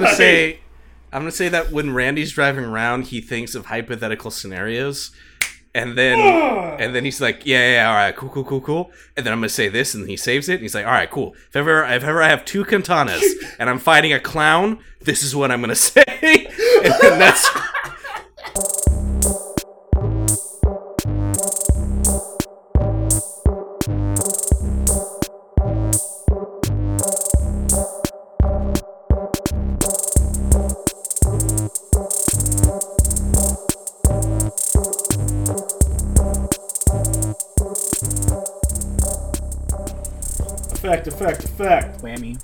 gonna say, I'm gonna say that when Randy's driving around, he thinks of hypothetical scenarios, and then and then he's like, yeah, yeah, all right, cool, cool, cool, cool. And then I'm gonna say this, and he saves it, and he's like, all right, cool. If ever, if ever I have two katanas and I'm fighting a clown, this is what I'm gonna say, and then that's. Effect, effect. Whammy.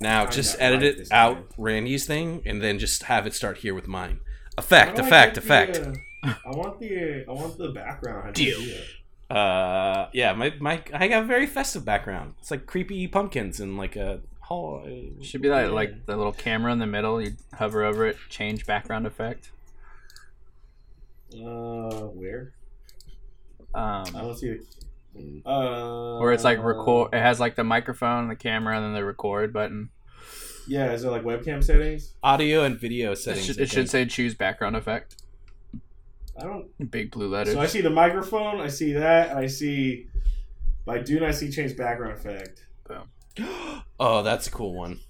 Now I just edit like it out game. Randy's thing, and then just have it start here with mine. How Effect, I effect, effect. the, I want the I want the background. How Deal. you do that? Uh, yeah, my my I got a very festive background. It's like creepy pumpkins and like a hall. Should be like like the little camera in the middle. You hover over it, change background effect. Uh, where? Um, I don't see it. Uh, where it's like record. It has like the microphone, the camera, and then the record button. Yeah, is it like webcam settings? audio and video It settings. should, it should say choose background effect. I don't. Big blue letters. So I see the microphone. I see that, I see. By do not see change background effect. oh, that's a cool one.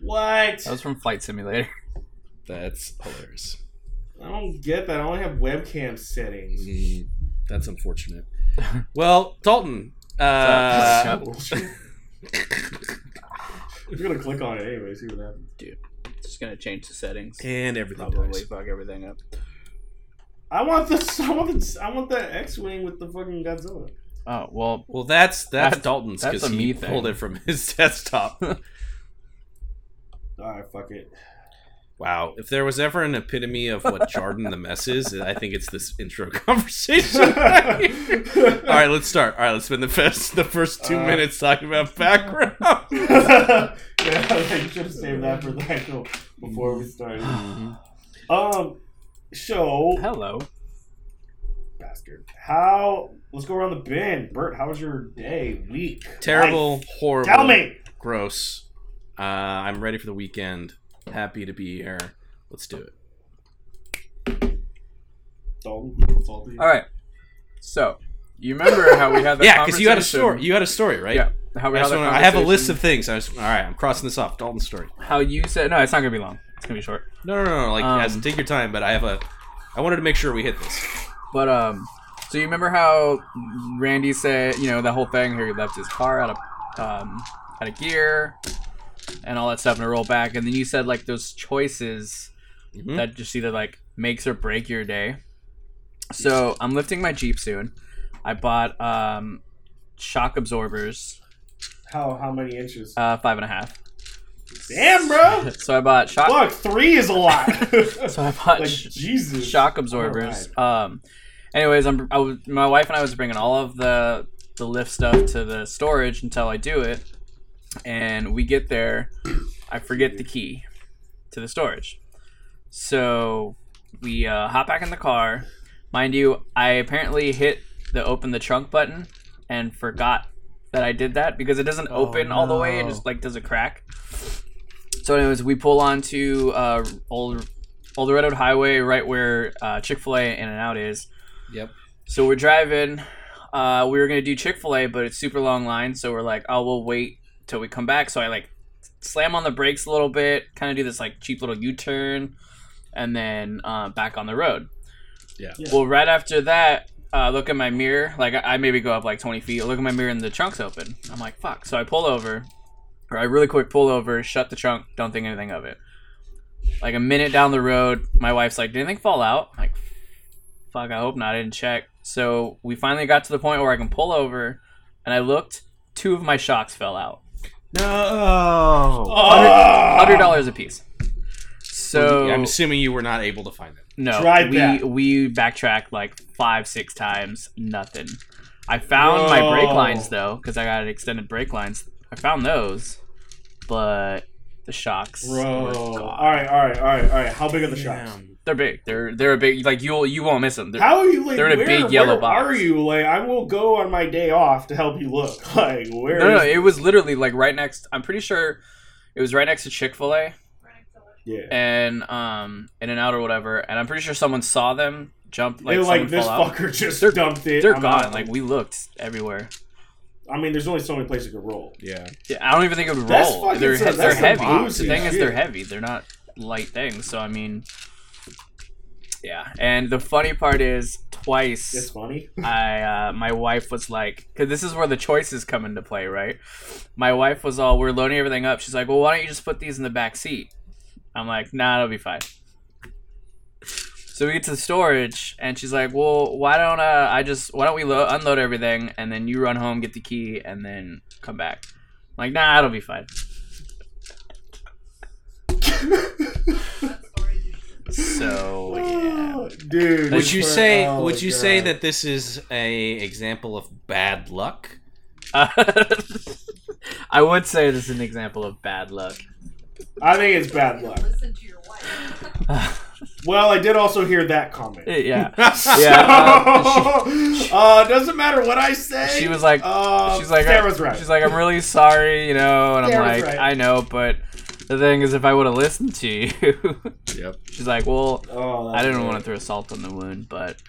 What? that was from Flight Simulator. That's hilarious. I don't get that. I only have webcam settings. Mm, that's unfortunate. Well, Dalton. Uh, Yep. Bullshit. You're gonna click on it anyway. See what happens. Dude, just gonna change the settings. and everything. Probably dies. fuck everything up. I want the I want the I want the X-wing with the fucking Godzilla. Oh well, Well, that's that's, That's- Dalton's because he thing. pulled it from his desktop. All right, fuck it. Wow, if there was ever an epitome of what Jordan the mess is, I think it's this intro conversation. All right, let's start. All right, let's spend the first the first two Uh, minutes talking about background. yeah, I should have saved that for the actual before we started. Um, so hello. bastard. How? Let's go around the bin. Bert, how was your day, week, Terrible, life? horrible, Tell me. gross. Uh, I'm ready for the weekend. Happy to be here. Let's do it. All right. So you remember how we had that? yeah, because you had a story. You had a story, right? Yeah. How we I, had wanna- I have a list of things. I was, all right, I'm crossing this off. Dalton's story. how you said no. It's not gonna be long. It's gonna be short. No, no, no, no. Like, Um, as take your time. But I have a. I wanted to make sure we hit this. But um, so you remember how Randy said, you know, the whole thing here, he left his car out of um out of gear and all that stuff, and it rolled back, and then you said like those choices Mhm. that just either like makes or break your day. So I'm lifting my Jeep soon. I bought um shock absorbers, How how many inches? uh, five and a half. Damn, bro. So I bought shock. Look, three is a lot. So I bought like sh- Jesus. shock absorbers. Um, anyways, I'm I was, my wife and I was bringing all of the the lift stuff to the storage until I do it, and we get there, I forget the key to the storage, so we uh, hop back in the car. Mind you, I apparently hit the open the trunk button and forgot that I did that because it doesn't open all the way; it just like does a crack. So, anyways, we pull onto uh, old Old Redwood Highway, right where uh, Chick Fil A In and Out is. Yep. So we're driving. Uh, we were gonna do Chick Fil A, but it's super long line, so we're like, oh, we'll wait till we come back. So I like slam on the brakes a little bit, kind of do this like cheap little U turn, and then uh, back on the road. Yeah. Yeah. Well, right after that, uh, look at my mirror. Like I, I maybe go up like twenty feet. Look at my mirror, and the trunk's open. I'm like, fuck. So I pull over, or I really quick pull over, shut the trunk, don't think anything of it. Like a minute down the road, my wife's like, "Did anything fall out?" I'm like, fuck, I hope not. I didn't check. So we finally got to the point where I can pull over, and I looked. Two of my shocks fell out. No. Ah! Hundred dollars a piece. So I'm assuming you were not able to find it. no, Drive we back. we backtracked like five six times, nothing. I found my brake lines though, because I got extended brake lines. I found those, but the shocks, Bro. were All gone. right, all right, all right, all right. How big are the shots? They're big. They're they're a big. Like you'll you won't miss them. They're, How are you like? They're in a where, big yellow where box. Are you like? I will go on my day off to help you look. Like where? no, no, is- it was literally like right next. I'm pretty sure It was right next to Chick Fil A Yeah. and um In and Out or whatever, and I'm pretty sure someone saw them jump like They were like this fall out. fucker just They're- dumped it. They're I'm gone. out. Like we looked everywhere. I mean, there's only so many places it could roll. Yeah. Yeah, I don't even think it would That's roll. fucking They're so- he- they're heavy. The boozy thing is, they're heavy. They're not light things. So I mean, yeah. And the funny part is, twice It's funny. I uh, my wife was like, because this is where the choices come into play, right? My wife was all, we're loading everything up. She's like, well, why don't you just put these in the back seat? I'm like, nah, it'll be fine. So we get to the storage, and she's like, well, why don't uh, I just, why don't we lo- unload everything, and then you run home, get the key, and then come back? I'm like, nah, it'll be fine. So yeah. Oh, dude. Would you for- say oh, would you say that this is a example of bad luck? I would say this is an example of bad luck. I think it's bad luck. Listen to your wife. Well, I did also hear that comment. yeah. Yeah. uh, uh, doesn't matter what I say. She was like, uh, she's like, Sarah's right. she's like, I'm really sorry, you know, and I'm like, right. I know, but the thing is, if I would have listened to you, Yep. she's like, well, oh, I didn't want to throw salt on the wound, but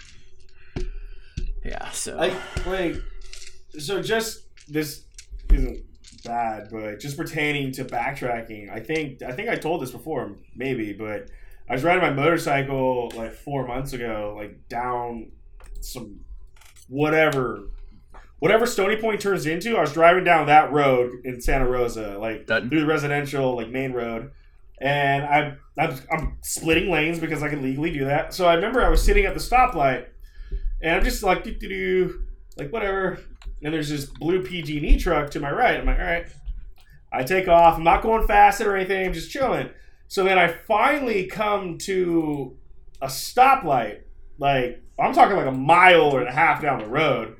yeah, so I like. So just this isn't bad, but just pertaining to backtracking, I think I think I told this before, maybe, but I was riding my motorcycle like four months ago, like down some whatever. Whatever Stony Point turns into, I was driving down that road in Santa Rosa, like Dutton. through the residential, like main road, and I, I'm, I'm splitting lanes because I can legally do that. So I remember I was sitting at the stoplight, and I'm just like, do do do, like whatever. And there's this blue PG&E truck to my right. I'm like, all right. I take off. I'm not going fast or anything. I'm just chilling. So then I finally come to a stoplight. Like I'm talking like a mile and a half down the road.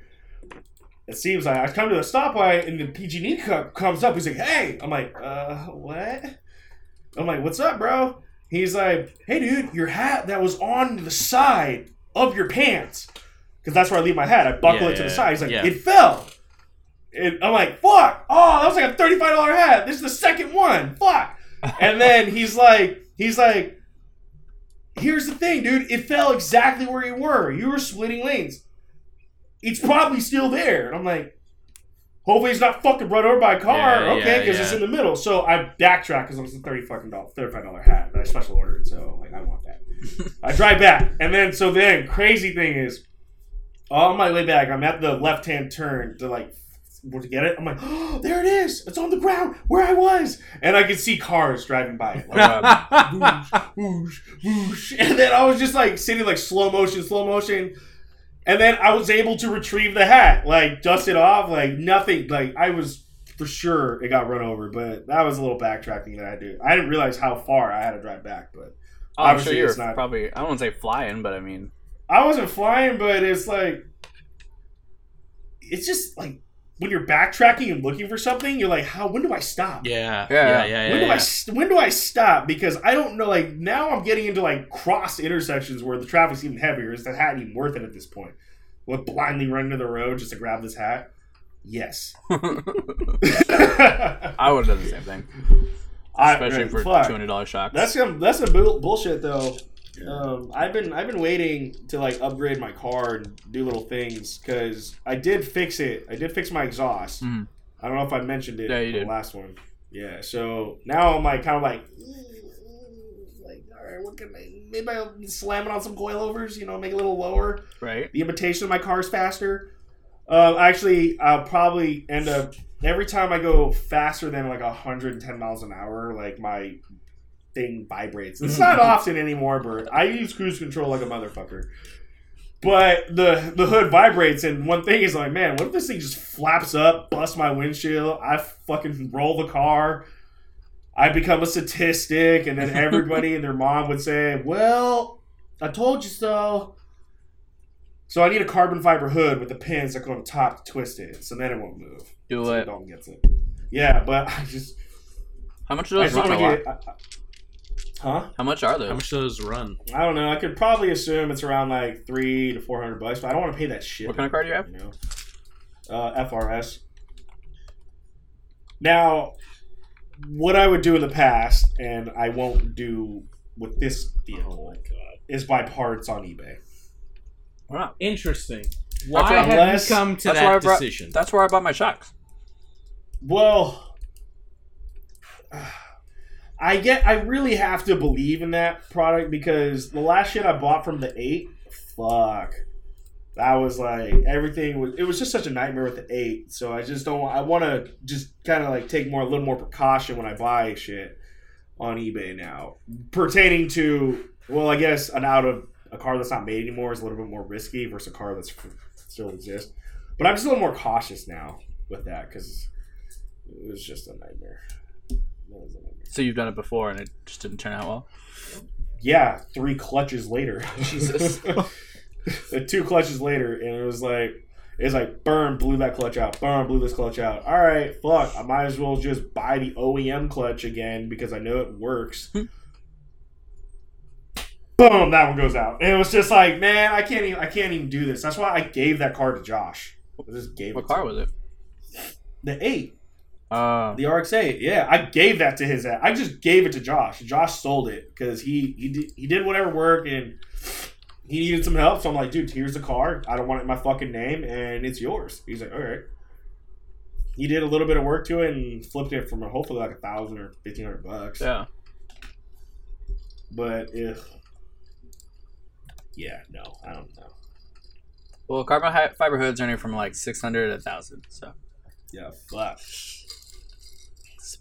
It seems like I come to the stoplight and the PG&E co- comes up. He's like, "Hey," I'm like, "Uh, what?" I'm like, "What's up, bro?" He's like, "Hey, dude, your hat that was on the side of your pants." because that's where I leave my hat. I buckle Yeah, it to the side. He's like, yeah. it fell. And I'm like, fuck. Oh, that was like a thirty-five dollar hat. This is the second one. Fuck. And then he's like, he's like, here's the thing, dude. It fell exactly where you were. You were splitting lanes. It's probably still there. And I'm like, hopefully it's not fucking run over by a car. Yeah, okay, yeah, because it's in the middle. So I backtrack because it was a thirty fucking dollar, thirty-five dollar hat that I special ordered. So like, I want that. I drive back, and then so then crazy thing is, on my way back, I'm at the left hand turn to like where to get it. I'm like, oh, there it is. It's on the ground where I was, and I could see cars driving by it. Like, um, whoosh, whoosh, whoosh. And then I was just like sitting like slow motion, slow motion. And then I was able to retrieve the hat, like dust it off, like nothing. Like I was for sure it got run over, but that was a little backtracking that I do. I didn't realize how far I had to drive back, but Oh, I'm sure Obviously, you're it's not- probably. I don't say flying, but I mean, I wasn't flying, but it's like it's just like when you're backtracking and looking for something, you're like, how? When do I stop? Yeah. Yeah. Yeah. Yeah. when Yeah. do I st- when do I stop? Because I don't know. Like now, I'm getting into like cross intersections where the traffic's even heavier. Is the hat even worth it at this point? Will it blindly run into the road just to grab this hat? Yes. I, I would have done the same thing, especially for two hundred dollars shocks. That's some that's some bull- bullshit though. Um, I've been I've been waiting to like upgrade my car and do little things because I did fix it. I did fix my exhaust. Mhm. I don't know if I mentioned it. Yeah, in the did. last one. Yeah. So now I'm like kind of like like all right, what can I? Maybe I'll slam it on some coilovers. You know, make it a little lower. right. The imitation of my car is faster. Uh, actually, I'll probably end up every time I go faster than like 110 miles an hour, like my thing vibrates. It's mm-hmm. not often anymore, but I use cruise control like a motherfucker. But the the hood vibrates, and one thing is like, man, what if this thing just flaps up, busts my windshield? I fucking roll the car. I become a statistic, and then everybody and their mom would say, "Well, I told you so." So I need a carbon fiber hood with the pins that go on top to twist it, so then it won't move. Do So it. Dalton gets it. Yeah, but I just, How much do those run? Get. I- huh? How much are those? How much do those run? I don't know. I could probably assume it's around like three to four hundred bucks, but I don't want to pay that shit. What kind of car do you have? You know, uh, FRS. Now, what I would do in the past, and I won't do with this Oh vehicle, is buy parts on eBay. Why not? Interesting. Why I- have Unless- you come to That's where that brought- decision? That's where I bought my shocks. Well, I get. I really have to believe in that product because the last shit I bought from the eight, fuck, that was like everything was. It was just such a nightmare with the eight. So I just don't. I want to just kind of like take more, a little more precaution when I buy shit on eBay now, pertaining to. Well, I guess an out of a car that's not made anymore is a little bit more risky versus a car that's still exists. But I'm just a little more cautious now with that because it was just a nightmare. So you've done it before and it just didn't turn out well. Yeah, three clutches later. Jesus. Two clutches later, and it was like it's like burn, blew that clutch out, burn, blew this clutch out. All right, fuck, I might as well just buy the OEM clutch again because I know it works. Hmm. Boom, that one goes out. And it was just like, man, I can't even I can't even do this. That's why I gave that car to Josh. I just gave What it to car him. was it? The eight. Uh, The RX-8, yeah, I gave that to his. I just gave it to Josh. Josh sold it because he he did, he did whatever work and he needed some help. So I'm like, dude, here's the car. I don't want it in my fucking name, and it's yours. He's like, all right. He did a little bit of work to it and flipped it from hopefully like a thousand or fifteen hundred bucks. yeah. But if yeah, no, I don't know. Well, carbon fiber hoods are anywhere from like 600 to 1000 so Yeah, fuck.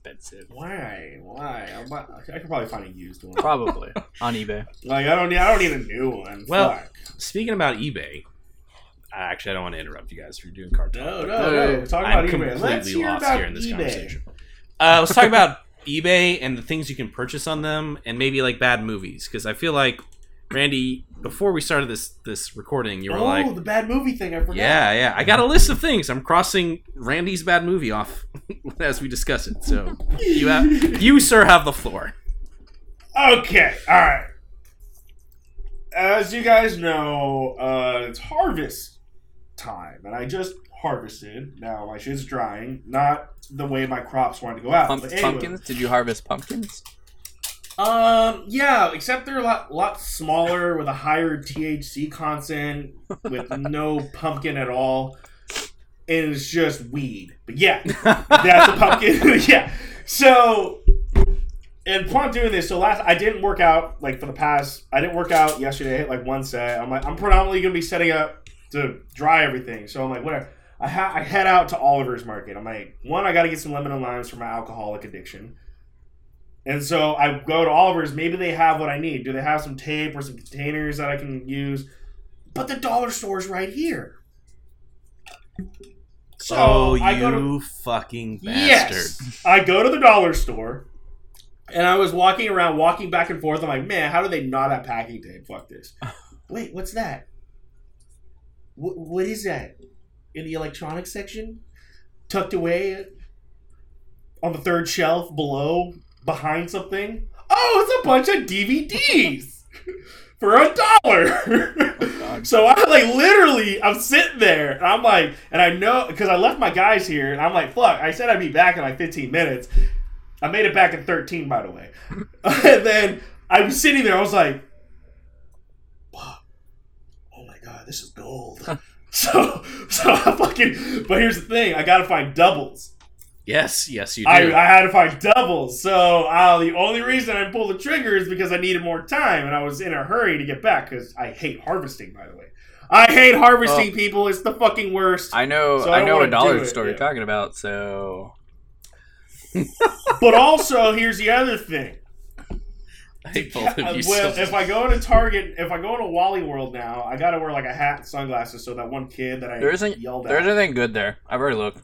Expensive. Why? Why? I'm I could probably find a used one. Probably on eBay. Like I don't need. I don't need a new one. Well, Fuck. Speaking about eBay, actually, I don't want to interrupt you guys for doing car talk. No, but no, no. Talk about I'm eBay. completely Let's hear lost about here in this eBay. conversation. Uh, let's talk about eBay and the things you can purchase on them, and maybe like bad movies, because I feel like Randy, before we started this this recording, you were oh, like, the bad movie thing. I forgot. "Yeah, yeah, I got a list of things. I'm crossing Randy's bad movie off as we discuss it." So you have, you sir, have the floor. Okay. All right. As you guys know, uh, it's harvest time, and I just harvested. Now my shit's drying. Not the way my crops wanted to go out. Pump- but anyway. pumpkins? Did you harvest pumpkins? Um, yeah, except they're a lot, lot smaller with a higher THC content, with no pumpkin at all, and it's just weed. But yeah, that's a pumpkin. yeah. So, and upon doing this, so last I didn't work out like for the past. I didn't work out yesterday. Like one set. I'm like I'm predominantly gonna be setting up to dry everything. So I'm like whatever. I ha- I head out to Oliver's Market. I'm like one. I got to get some lemon and limes for my alcoholic addiction. And so I go to Oliver's. Maybe they have what I need. Do they have some tape or some containers that I can use? But the dollar store's right here. So oh, you I go to fucking bastard! Yes. I go to the dollar store and I was walking around, walking back and forth. I'm like, man, how do they not have packing tape? Fuck this. Wait, what's that? What, what is that? In the electronics section? Tucked away on the third shelf below, behind something? Oh, it's a bunch of DVDs for a dollar. so I like literally, I'm sitting there and I'm like, and I know because I left my guys here and I'm like, fuck, I said I'd be back in like 15 minutes. I made it back in 13, by the way. and then I was sitting there, I was like, fuck, oh my god, this is gold. so, so I fucking, but here's the thing, I gotta find doubles. Yes, yes, you do. I, I had to find doubles. So uh, the only reason I pulled the trigger is because I needed more time and I was in a hurry to get back because I hate harvesting, by the way. I hate harvesting, people. It's the fucking worst. I know. So I I, know a dollar do store yeah. you're talking about. So but also, here's the other thing. I hate both of you. well, so if I go into Target, if I go into Wally World now, I gotta wear like a hat and sunglasses so that one kid that I there isn't yelled there at. isn't anything good there. I've already looked.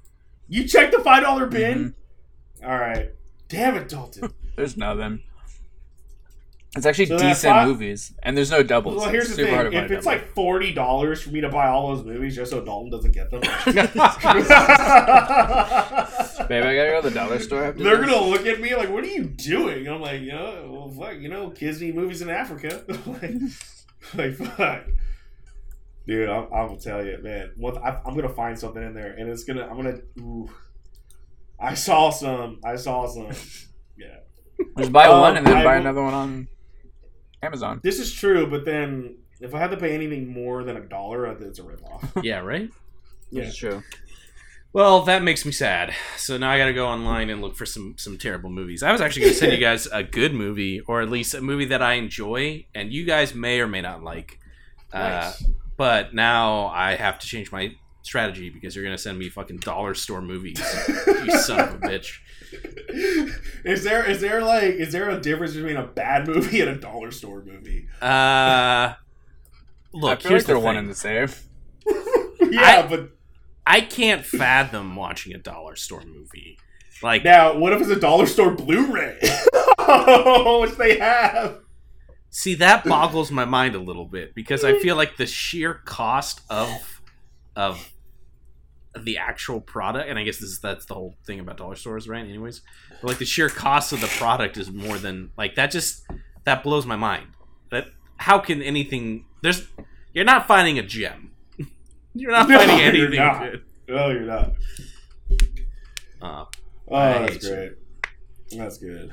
You checked the five dollar bin. Mm-hmm. All right. Damn it, Dalton. There's nothing. It's actually So decent fi- movies, and there's no doubles. Well, here's It's the thing: if it's like forty dollars for me to buy all those movies just so Dalton doesn't get them, babe, I gotta go to the dollar store. After they're this. gonna look at me like, "What are you doing?" I'm like, "You know, well, fuck, you know, kids need movies in Africa." like, like, fuck, dude. I'm, I'm gonna tell you, man. What I, I'm gonna find something in there, and it's gonna. I'm gonna. Ooh, I saw some. I saw some. Yeah. Just buy Um, one and then I buy will- another one on Amazon. This is true, but then if I had to pay anything more than a dollar, it's a ripoff. Yeah, right. Yeah. This is true. Well, that makes me sad. So now I got to go online and look for some some terrible movies. I was actually going to send you guys a good movie, or at least a movie that I enjoy, and you guys may or may not like. Uh, Nice. But now I have to change my strategy because you're going to send me fucking dollar store movies. you son of a bitch. is there is there like is there a difference between a bad movie and a dollar store movie? Uh, look, I feel here's like they're the one thing. and the same. yeah, I- but I can't fathom watching a dollar store movie. Like, now what if it's a dollar store Blu-ray, which they have? See, that boggles my mind a little bit because I feel like the sheer cost of of the actual product, and I guess this is that's the whole thing about dollar stores, right? Anyways, but like the sheer cost of the product is more than like that. Just that blows my mind. That how can anything? There's you're not finding a gem. You're not No, finding you're anything not. good. No, you're not. Uh, Oh, that's hate you. great. That's good.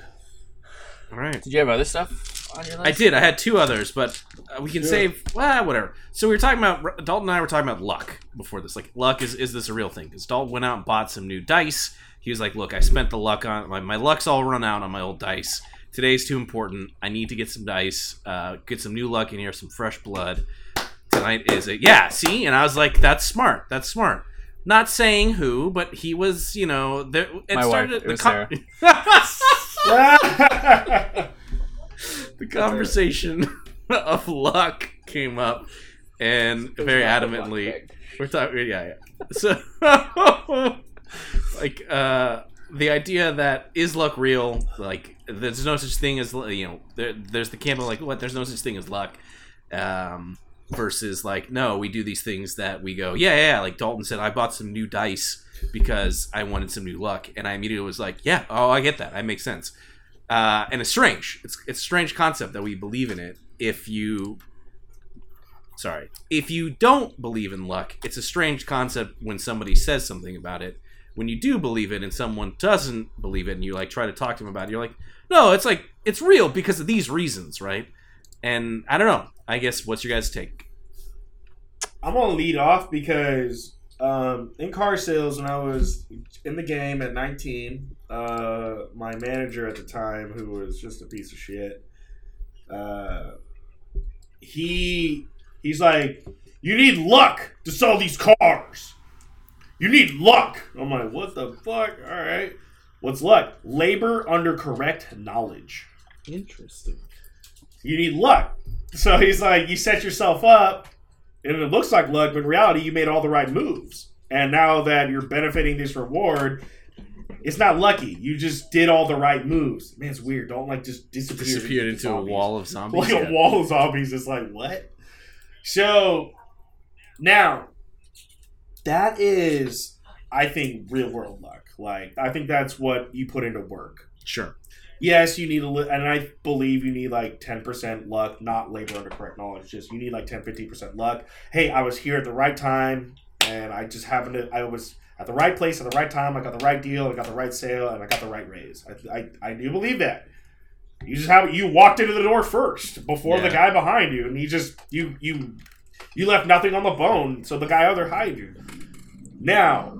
all right. Did you have other stuff on your list? I did. I had two others, but uh, we can Yeah. save. Well, whatever. So we were talking about Dalton and I were talking about luck before this. Like, luck is is this a real thing? Because Dalton went out and bought some new dice. He was like, "Look, I spent the luck on my my luck's all run out on my old dice. Today's too important. I need to get some dice, uh, get some new luck in here, some fresh blood. Tonight is a yeah. See, and I was like, that's smart. That's smart. Not saying who, but he was, you know, there. It My wife. started It the was con- the conversation of luck came up, and very adamantly, we're talking. Yeah, yeah. So, like, uh, the idea that is luck real? Like, there's no such thing as you know. There, there's the camp of like, what? There's no such thing as luck. Um, versus like, no, we do these things that we go, yeah, yeah. yeah. Like Dalton said, I bought some new dice because I wanted some new luck, and I immediately was like, yeah, oh, I get that. That makes sense. Uh, and it's strange. It's it's a strange concept that we believe in it. If you, sorry, if you don't believe in luck, it's a strange concept when somebody says something about it. When you do believe it and someone doesn't believe it, and you like try to talk to them about it, you're like, no, it's like it's real because of these reasons, right? And I don't know. I guess what's your guys' take? I'm gonna lead off because um, in car sales, when I was in the game at 19, uh, my manager at the time, who was just a piece of shit, uh, he he's like, "You need luck to sell these cars. You need luck." I'm like, "What the fuck? All right, what's luck? Labor under correct knowledge." Interesting. you need luck. So he's like, you set yourself up, and it looks like luck, but in reality, you made all the right moves. And now that you're benefiting this reward, it's not lucky. You just did all the right moves. Man, it's weird. Don't like just disappear. Disappeared into a wall of zombies. Like Yeah. a wall of zombies. It's like what? So now that is, I think, real world luck. Like I think that's what you put into work Sure. Yes, you need a li- and I believe you need like 10% luck, not labor under correct knowledge. Just you need like 10 15% luck. Hey, I was here at the right time and I just happened to I was at the right place at the right time. I got the right deal, I got the right sale, and I got the right raise. I I, I do believe that. You just have you walked into the door first before the guy behind you and you just you you you left nothing on the bone, so the guy other hired you. Now,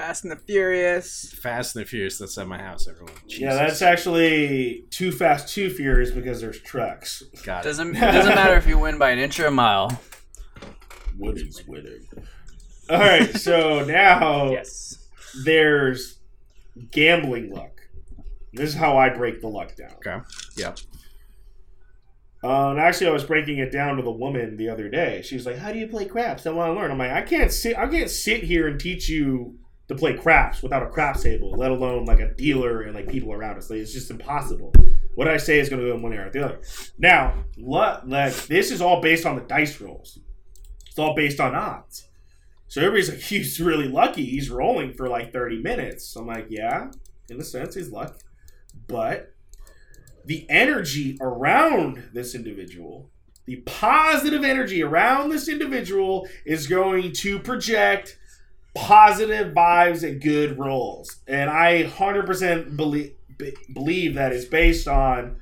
Fast and the Furious. Fast and the Furious. That's at my house. Everyone. yeah, that's actually too fast, too furious because there's trucks. got it. Doesn't it doesn't matter if you win by an inch or a mile. Woodie's winning. All right, so now Yes. there's gambling luck. This is how I break the luck down. Okay. Yep. Uh, and actually, I was breaking it down to the woman the other day. She was like, "How do you play craps? I want to learn." I'm like, "I can't sit. I can't sit here and teach you to play craps without a craps table, let alone like a dealer and like people around us. Like, it's just impossible. What I say is going to go in one area or the other. Now, luck, like this is all based on the dice rolls. It's all based on odds. So everybody's like, "He's really lucky. He's rolling for like 30 minutes." I'm like, "Yeah, in a sense, he's lucky, but." the energy around this individual, the positive energy around this individual is going to project positive vibes and good rolls. And I 100% believe be- believe that is based on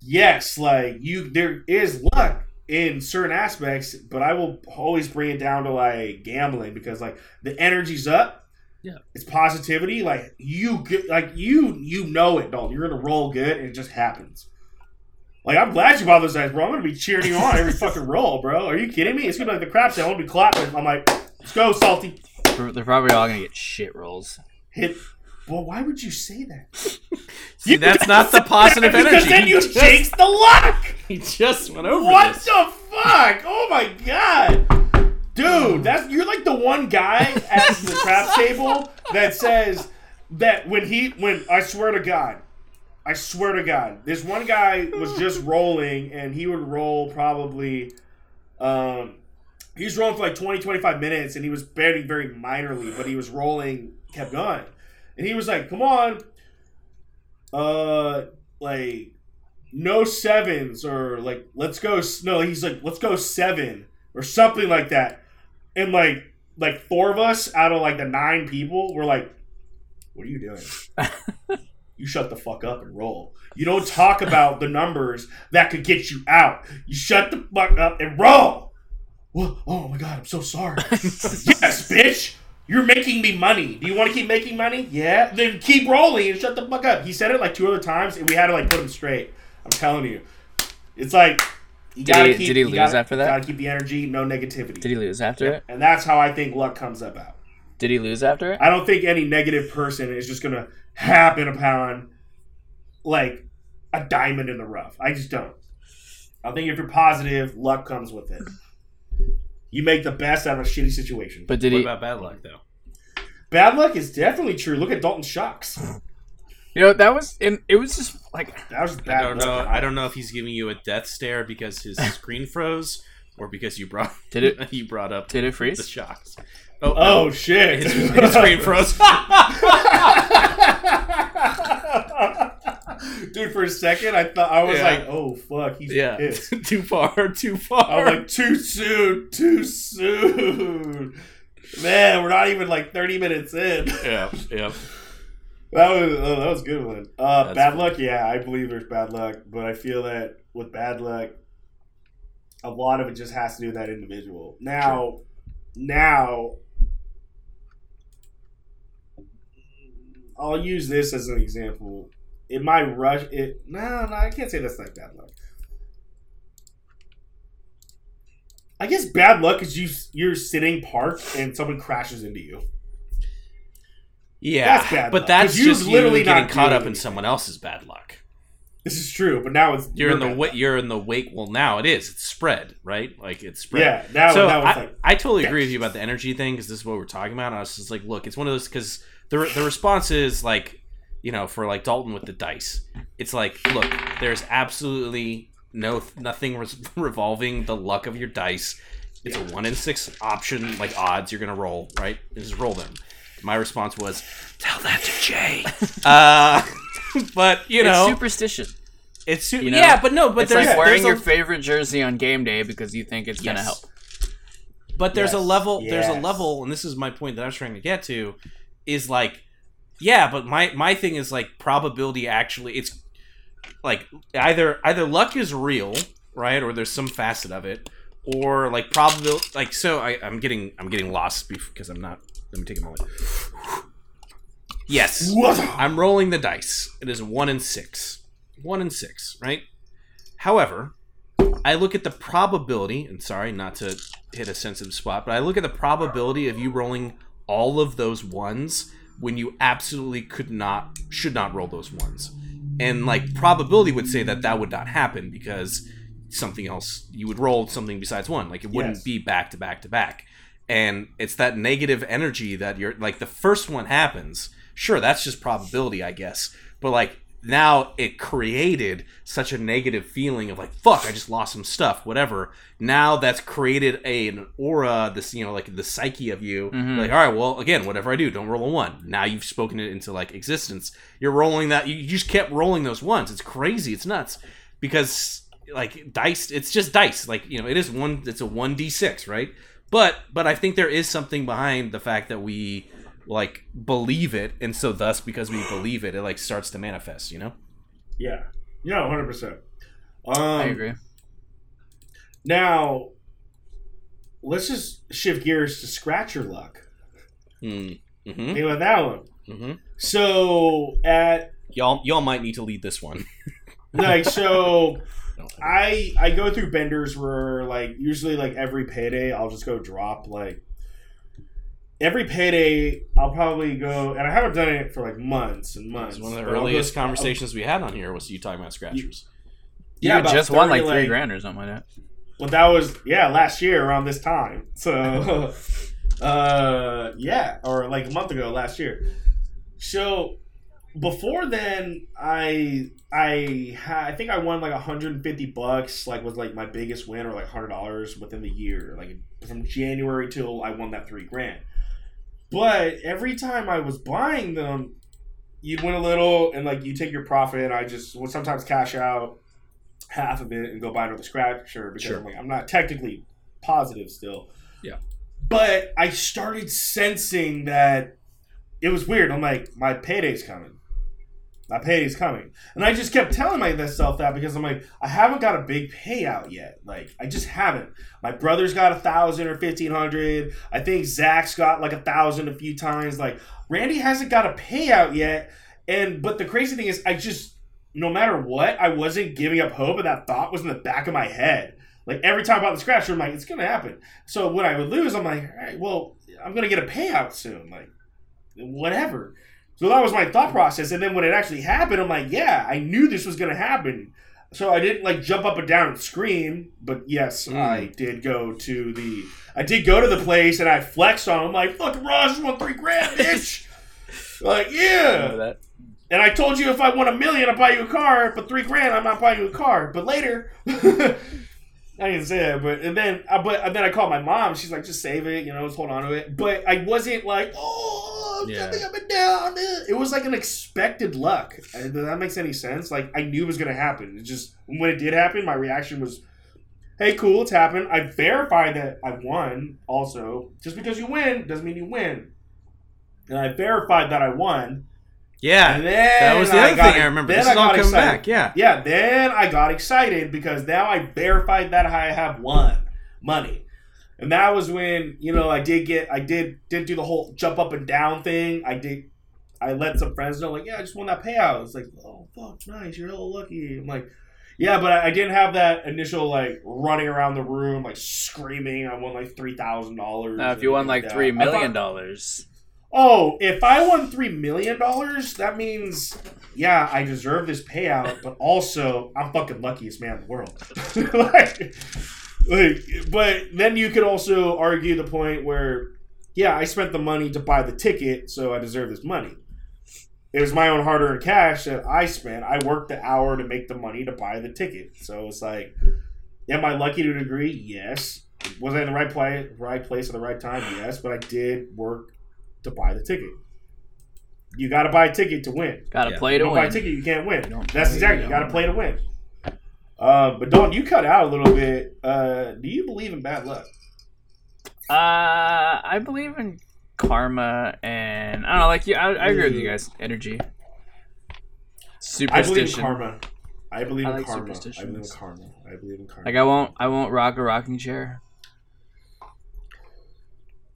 yes, like you there is luck in certain aspects, but I will always bring it down to like gambling because like the energy's up. Yeah. It's positivity. Like you get like you you know it, Dalton. You're gonna roll good and it just happens. Like I'm glad you bought those dice, bro. I'm gonna be cheering you on every fucking roll, bro. Are you kidding me? It's gonna be like the crap sale. I'm gonna be clapping. I'm like, let's go, salty. They're probably all gonna get shit rolls. Hit. Well, why would you say that? See, that's not the positive energy. because then you He just- jinx the luck. He just went over What this. the fuck? Oh my god, dude, that's you're like the one guy at the craps table that says that when he when I swear to God, I swear to God, this one guy was just rolling and he would roll probably, um, he was rolling for like 20, 25 minutes and he was betting very minorly, but he was rolling, kept going, and he was like, "Come on, uh, like." no sevens or like let's go no he's like let's go seven or something like that. And like like four of us out of like the nine people were like what are you doing? You shut the fuck up and roll. You don't talk about the numbers that could get you out. You shut the fuck up and roll Wha- oh my god i'm so sorry yes bitch you're making me money. Do you want to keep making money? Yeah. Then keep rolling and shut the fuck up. He said it like two other times, and we had to like put him straight. I'm telling you, it's like you Did gotta he- keep. did he lose gotta- after that? Gotta keep the energy, no negativity. Did he lose after it? And that's how I think luck comes about. Did he lose after it? I don't think any negative person is just gonna happen upon like a diamond in the rough. I just don't. I think if you're positive, luck comes with it. You make the best out of a shitty situation. But did what he? about bad luck though? Bad luck is definitely true. Look at Dalton Shocks. You know that was. And it was just like That was I bad don't luck. know. I don't know if he's giving you a death stare because his screen froze, or because you brought Did it- you brought up did it freeze the shocks. Oh, Oh no. shit! his, his screen froze. Dude, for a second, I thought I was Yeah. like, "Oh fuck, he's yeah, pissed." too far, too far. I was like, "Too soon, too soon." Man, we're not even like thirty minutes in. yeah, yeah. That was oh, that was a good one. Uh, bad luck, yeah, I believe there's bad luck, but I feel that with bad luck, a lot of it just has to do with that individual. Now, now, I'll use this as an example. In my rush, it no, no, I can't say that's like bad luck. I guess bad luck is you you're sitting parked and someone crashes into you. Yeah, That's bad but luck, that's just literally you getting not caught up in someone else's bad luck. This is true, but now it's You're in the wa- you're in the wake. Well, now it is. It's spread, right? Like it's spread. Yeah, now so was I, like I totally agree with you about the energy thing because this is what we're talking about. I was just like, look, it's one of those because the the response is like, you know, for like Dalton with the dice, it's like, look, there's absolutely no nothing res- revolving the luck of your dice. It's a one in six option, like odds you're gonna roll, right? Just roll them. My response was, tell that to Jay. uh, but you know, it's superstition. it's su- you know? yeah, but no, but it's there's like wearing there's a- your favorite jersey on game day because you think it's gonna help. But there's a Yes, level. There's a level, and this is my point that I was trying to get to, is like, yeah, but my my thing is like probability. Actually, it's like either either luck is real, right, or there's some facet of it, or like probability. Like so, I, I'm getting I'm getting lost because I'm not. Let me take a moment. Yes, what? I'm rolling the dice. It is one in six. One in six, right? However, I look at the probability, and sorry not to hit a sensitive spot, but I look at the probability of you rolling all of those ones when you absolutely could not, should not roll those ones. And like probability would say that that would not happen because something else, you would roll something besides one. Like it wouldn't Yes. be back to back to back. And it's that negative energy that you're like the first one happens. Sure, that's just probability, I guess. But like now it created such a negative feeling of like fuck i just lost some stuff whatever. Now that's created a, an aura this you know like the psyche of you. Mhm. like all right well again whatever i do don't roll a one. Now you've spoken it into like existence. You're rolling that you, you just kept rolling those ones. It's crazy. It's nuts. Because like dice it's just dice. Like you know it is one it's a 1d6 right? But but I think there is something behind the fact that we like believe it, and so thus because we believe it, it like starts to manifest. You know? Yeah. Yeah, hundred percent. Um, I agree. Now, let's just shift gears to scratch your luck. Mm. Mm-hmm. Think about that one. Mm-hmm. So at Y'all y'all might need to lead this one. like so I I go through benders where like usually like every payday I'll just go drop like every payday I'll probably go and I haven't done it for like months and months. It's one of the earliest go- I'll- conversations we had on here was you talking about scratchers. You Yeah, had about just won like three like- grand or something like that. Well, that was yeah last year around this time. So, uh, yeah, or like a month ago last year. So before then, I I ha- I think I won like 150 bucks. Like was like my biggest win, or like hundred dollars within the year. Like from January till I won that three grand. But every time I was buying them, you'd win a little, and like you take your profit. And I just would sometimes cash out half of it and go buy another scratcher because Sure. I'm like I'm not technically positive still. Yeah. But I started sensing that it was weird. I'm like, my payday's coming. My payday's coming. And I just kept telling myself that because I'm like, I haven't got a big payout yet. Like, I just haven't. My brother's got a thousand or fifteen hundred. I think Zach's got like a thousand a few times. Like, Randy hasn't got a payout yet. And but the crazy thing is I just no matter what, I wasn't giving up hope and that thought was in the back of my head. Like every time I bought the scratcher, I'm like, it's gonna happen. So when I would lose, I'm like, all right, well, I'm gonna get a payout soon. Like, whatever. So that was my thought process. And then when it actually happened, I'm like, yeah, I knew this was gonna happen. So I didn't like jump up and down and scream, but yes, Mm. I did go to the I did go to the place and I flexed on him like, fucking Raj won three grand, bitch. like, yeah. That? And I told you if I won a million, I'd buy you a car, but three grand, I'm not buying you a car. But later, I didn't say that. But and then, uh, but and then I called my mom. She's like, just save it, you know, just hold on to it. But I wasn't like, oh, I'm Yeah. jumping up and down. It was like an expected luck. And Does that makes any sense? Like I knew it was gonna happen. It just when it did happen, my reaction was, hey, cool, it's happened. I verified that I won. Also, just because you win doesn't mean you win. And I verified that I won. Yeah, And then that was the I other got- thing I remember. This I is all got coming excited. back. Yeah. Yeah, then I got excited because now I verified that I have won money. And that was when, you know, I did get I did did do the whole jump up and down thing. I did I let some friends know, like, yeah, I just won that payout. It's like, oh fuck, nice, you're hella lucky. I'm like, yeah, but I, I didn't have that initial like running around the room, like screaming. I won like three thousand dollars. Now, if you won like three million dollars, Oh, if I won three million dollars, that means yeah, I deserve this payout, but also I'm fucking luckiest man in the world. like, like, but then you could also argue the point where, yeah, I spent the money to buy the ticket, so I deserve this money. It was my own hard-earned cash that I spent. I worked the hour to make the money to buy the ticket, so it's like, am I lucky to a degree? Yes. Was I in the right play, right place at the right time? Yes, but I did work to buy the ticket. You got to buy a ticket to win. gotta Yeah. play You to don't buy a ticket, you can't win. don't That's exactly. you You got to play to win. Uh, but Don, you cut out a little bit. Uh, do you believe in bad luck? Uh, I believe in karma, and I don't know. Like you, I, I agree with you guys. Energy, superstition. I believe in karma. I believe I in like karma. I believe in superstitions. karma. I believe in karma. Like I won't, I won't rock a rocking chair.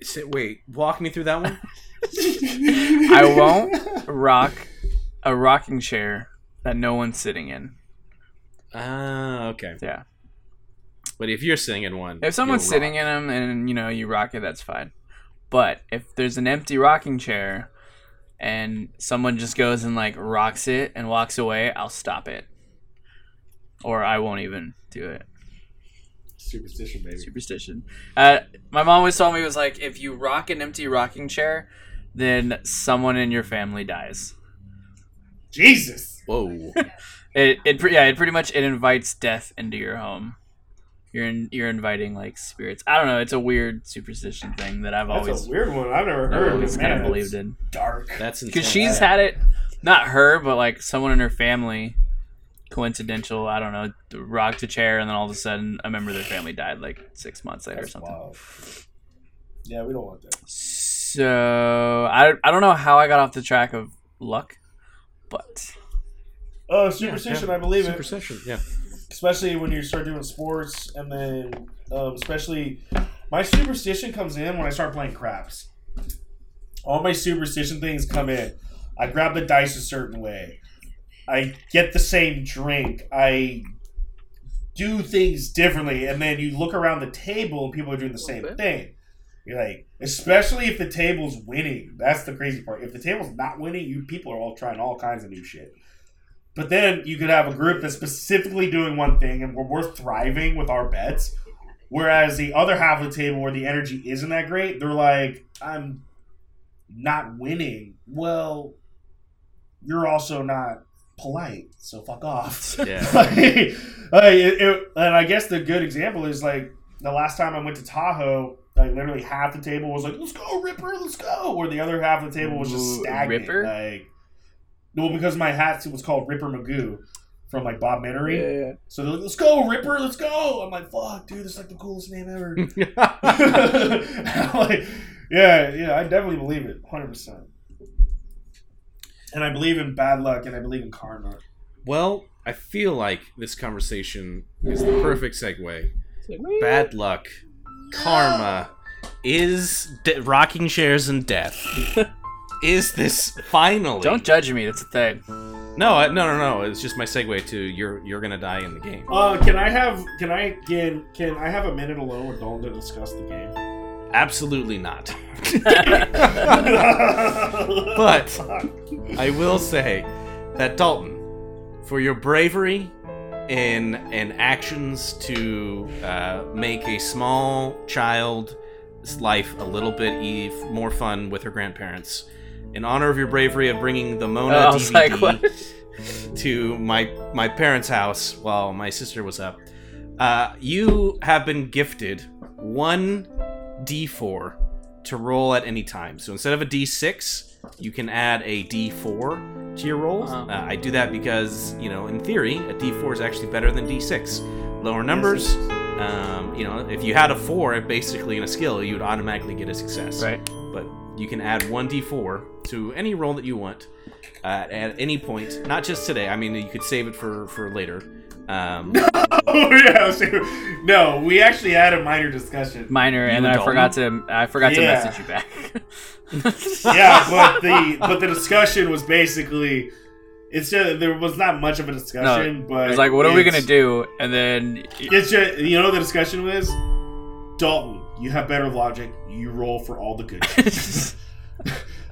Say- Wait, walk me through that one. I won't rock a rocking chair that no one's sitting in. Ah, okay. Yeah. But if you're sitting in one, If someone's sitting in them and you know you rock it, that's fine. But if there's an empty rocking chair and someone just goes and like rocks it and walks away, I'll stop it. Or I won't even do it. Superstition, baby. Superstition. Uh, my mom always told me it was like if you rock an empty rocking chair, then someone in your family dies. Jesus. Whoa. It, it pre- yeah, it pretty much it invites death into your home. You're in, you're inviting like spirits. I don't know. It's a weird superstition thing that I've That's always a weird one. I've never I've heard. always but kind of believed in. Dark. That's because intense. she's had it not her but like someone in her family coincidental i don't know rocked a chair and then all of a sudden a member of their family died like six months later or something wild. Yeah, we don't want that. So I, I don't know how I got off the track of luck, but Oh, superstition, I believe it. Superstition, yeah. Especially when you start doing sports and then um, especially my superstition comes in when i start playing craps. All my superstition things come in. I grab the dice a certain way. I get the same drink. I do things differently. And then you look around the table and people are doing the same thing. You're like especially if the table's winning. That's the crazy part. If the table's not winning you people are all trying all kinds of new shit but then you could have a group that's specifically doing one thing and we're, we're thriving with our bets. Whereas the other half of the table where the energy isn't that great, they're like, I'm not winning. Well, you're also not polite, so fuck off. Yeah. like, like, it, it- and I guess the good example is like the last time I went to Tahoe, like literally half the table was like, "Let's go, Ripper, let's go," or the other half of the table was just stagnant. Ripper? Like, well, because my hat was called Ripper Magoo from like Bob Menery. So they're like, "Let's go, Ripper, let's go." I'm like, "Fuck, dude, this is like the coolest name ever." I'm like, yeah, yeah, I definitely believe it, hundred percent. And I believe in bad luck, and I believe in karma. well, I feel like this conversation is the perfect segue. Bad luck, karma, is de- rocking chairs and death. is this finally? don't judge me. That's a thing. No, I, no, no, no. It's just my segue to you're you're gonna die in the game. Uh, can I have can I can can I have a minute alone with Dalton to discuss the game? Absolutely not. but I will say that Dalton, for your bravery in and actions to uh, make a small child's life a little bit eve more fun with her grandparents, in honor of your bravery of bringing the Moana was DVD like, to my my parents' house while my sister was up, uh, you have been gifted one D4 to roll at any time. So instead of a D6, you can add a D4 to your rolls. Uh-huh. Uh, I do that because, you know, in theory, a D4 is actually better than D6. Lower numbers, um, you know, if you had a 4 basically in a skill, you would automatically get a success. Right. But you can add one D4 to any roll that you want uh, at any point. Not just today. I mean, you could save it for, for later. Um, oh yeah, so- no, we actually had a minor discussion. Minor, and then I forgot to I forgot to message you back. yeah, but the but the discussion was basically it's just there was not much of a discussion, but it's like, what are we gonna do? And then It's just you know what the discussion was Dalton, you have better logic. You roll for all the good.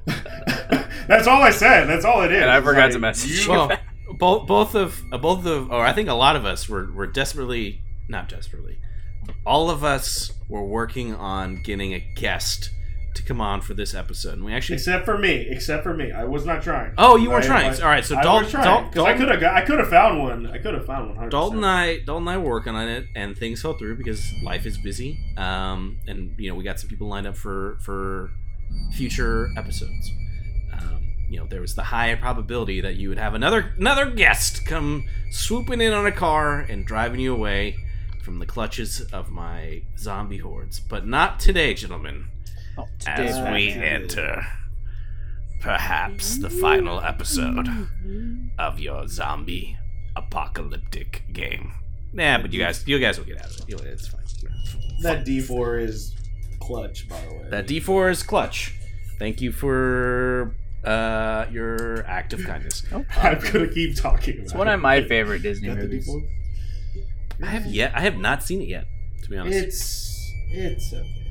That's all I said. That's all it is. And I forgot like, to message you- you. well, both both of uh, both of, or I think a lot of us were were desperately, not desperately, all of us were working on getting a guest to come on for this episode, and we actually. Except for me. Except for me. I was not trying. Oh, you weren't I- trying. I- All right, so Dalton, Dalton, because I could have. I could have found one. I could have found one. 100%. Dalton and I, Dalton and I were working on it, and things fell through because life is busy. Um, and you know, we got some people lined up for for future episodes. Um, you know, there was the high probability that you would have another another guest come swooping in on a car and driving you away from the clutches of my zombie hordes. But not today, gentlemen. Oh, As we enter, perhaps the final episode of your zombie apocalyptic game. Nah, but you guys, you guys will get out of it. You'll- It's fine. That D four is clutch, by the way. That D4 is clutch. Thank you for uh, your act of kindness. I'm gonna keep talking. It's one it. of my favorite Disney Got the movies. D4? I have yet, I have not seen it yet, to be honest. It's it's okay.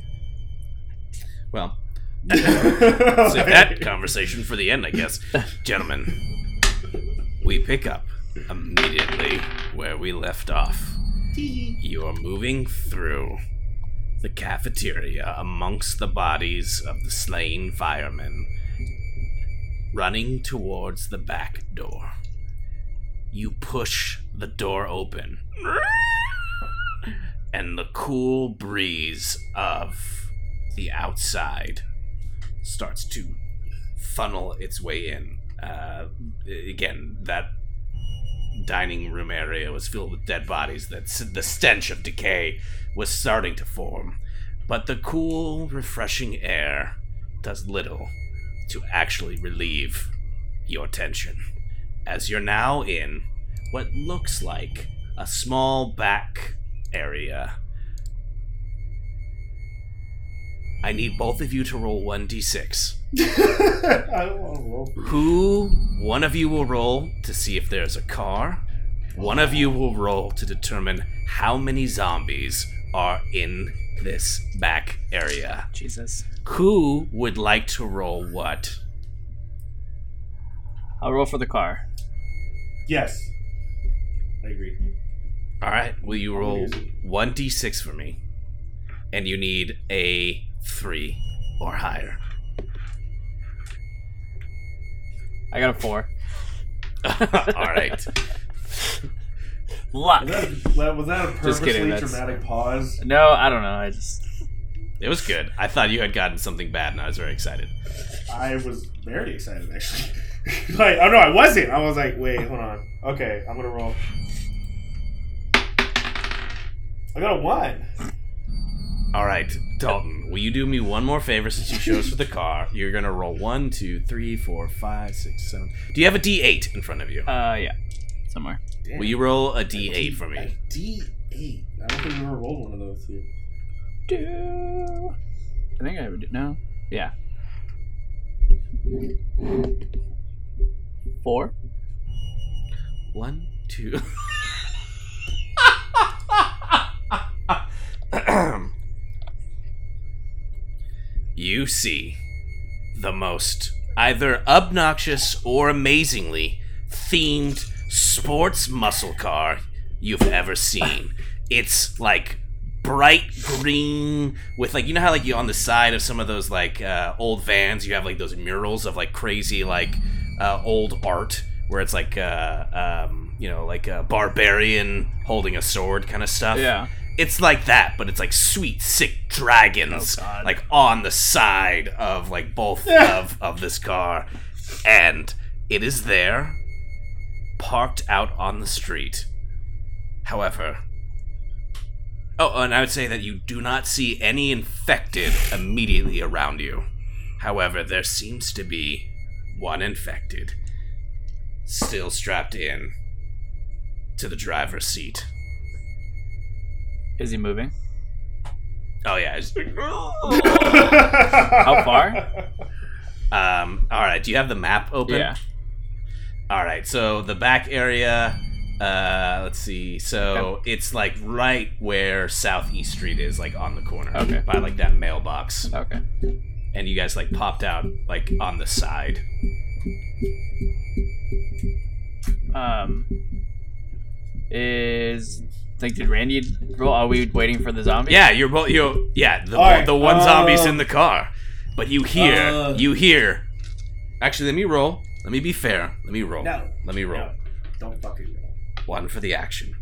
Well, save that conversation for the end, I guess. Gentlemen, we pick up immediately where we left off. You are moving through the cafeteria amongst the bodies of the slain firemen, running towards the back door. You push the door open, and the cool breeze of the outside starts to funnel its way in. Uh, again, that dining room area was filled with dead bodies. That the stench of decay was starting to form. but the cool, refreshing air does little to actually relieve your tension, as you're now in what looks like a small back area. I need both of you to roll 1d6. I don't want to roll. Who, one of you will roll to see if there's a car. One of you will roll to determine how many zombies are in this back area. Jesus. Who would like to roll what? I'll roll for the car. Yes. I agree. All right, will you roll 1d6 for me? And you need a 3 or higher. I got a four. All right. Luck. Was that, that- was that a Just kidding, purposely dramatic pause? No, I don't know. I just It was good. I thought you had gotten something bad and I was very excited. I was very excited actually. like, oh no, I wasn't. I was like, wait, hold on. Okay, I'm gonna roll. I got a one. All right, Dalton, will you do me one more favor since you chose for the car? You're gonna roll one, two, three, four, five, six, seven. Do you have a D8 in front of you? uh yeah. Somewhere. Damn. Will you roll a D8 D- for me? D8. I don't think I've ever rolled one of those here. Do I think I would no. Yeah. Four. One, two. you see the most either obnoxious or amazingly themed sports muscle car you've ever seen. It's like bright green with like you know how like you on the side of some of those like uh, old vans you have like those murals of like crazy like uh, old art where it's like uh, um, you know like a barbarian holding a sword kind of stuff Yeah. It's like that, but it's like sweet, sick dragons, Oh, like on the side of like both Yeah. of of this car, and it is there, parked out on the street. However, oh, and I would say that you do not see any infected immediately around you. However, there seems to be one infected, still strapped in to the driver's seat. Is he moving? Oh yeah. it's- How far? Um. All right. Do you have the map open? Yeah. All right. So the back area. Uh. Let's see. So it's like right where Southeast Street is, like on the corner. Okay. By like that mailbox, Okay. and you guys like popped out like on the side. Um. Is like did Randy roll? Are we waiting for the zombie? Yeah. You're both. You. Yeah. The All right, the one zombie's um, in the car, but you hear. uh, you hear. Actually, let me roll. Let me be fair. Let me roll. No. Let me roll. No, don't fucking roll. One for the action.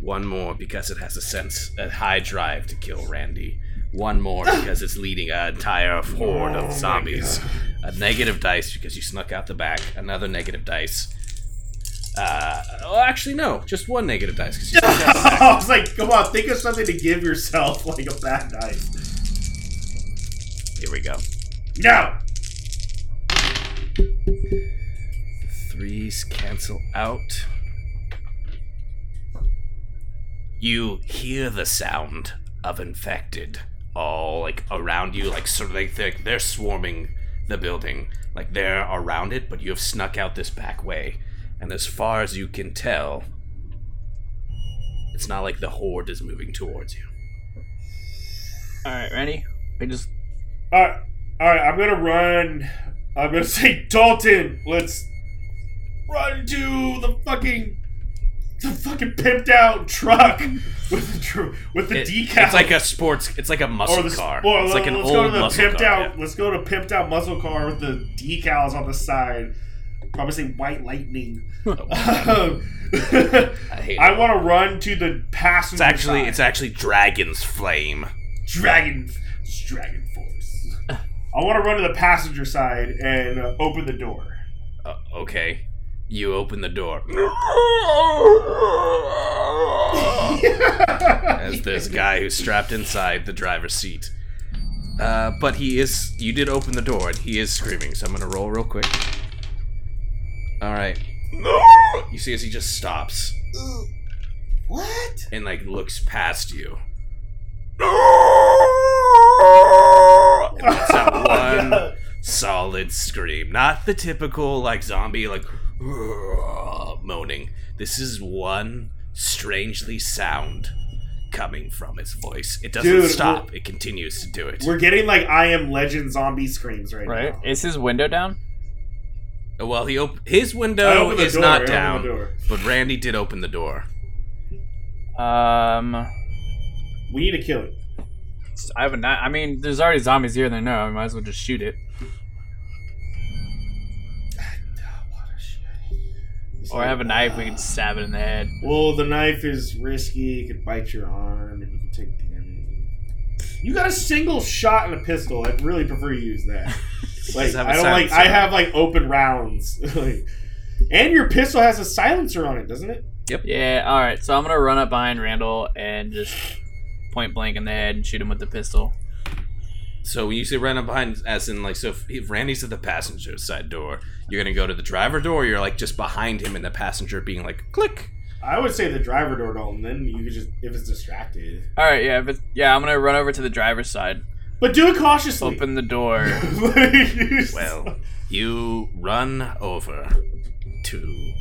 One more because it has a sense, a high drive to kill Randy. One more because it's leading an entire horde Oh of zombies. A negative dice because you snuck out the back. Another negative dice. Uh, well, actually, no, just one negative dice you snuck out the back. I was like, come on, think of something to give yourself like a bad dice. Here we go. No. Threes cancel out. You hear the sound of infected all like around you, like sort of like they're, they're swarming the building, like they're around it, but you have snuck out this back way, and as far as you can tell, it's not like the horde is moving towards you. All right, Randy. We just All right, all right. I'm gonna run. I'm gonna say, Dalton, let's run to the fucking the fucking pimped out truck with the tr- with the It- decal. It's like a sports. It's like a muscle or the, car. Or it's like an let's old go to the muscle pimped car. out. yeah. Let's go to pimped out muscle car with the decals on the side. Probably say white lightning. I I want to run to the passenger. It's actually side. it's actually Dragon's Flame. Dragon, it's Dragon Force. I want to run to the passenger side and uh, open the door. Uh, okay. You open the door as this guy who's strapped inside the driver's seat Uh, but he is. You did open the door, and he is screaming. So I'm gonna roll real quick. All right. No! You see, as he just stops What? and like looks past you. And lets out one solid scream, not the typical like zombie like moaning. This is one strangely sound coming from its voice. It doesn't Dude, stop. It continues to do it. We're getting like I am Legend zombie screams right, Right? now. Is his window down? Well, he op- his window is door, not down, but Randy did open the door. Um, We need to kill it. I have a knife. I mean, there's already zombies here. They know. I might as well just shoot it. Or I have a knife. We can stab it in the head. Well, the knife is risky. It could bite your arm, and you can take damage. You got a single shot and a pistol. I'd really prefer you use that. Like Does have a I don't like. I have like open rounds. like, and your pistol has a silencer on it, doesn't it? Yep. Yeah. All right. So I'm gonna run up behind Randall and just point blank in the head and shoot him with the pistol. So when you say run up behind, as in like, so if, if Randy's at the passenger side door, you're gonna go to the driver door, or you're like just behind him in the passenger, being like, click. I would say the driver door, Dalton. Then you could just if it's distracted. All right. Yeah. But yeah, I'm gonna run over to the driver's side. But do it cautiously. Open the door. Well, you run over to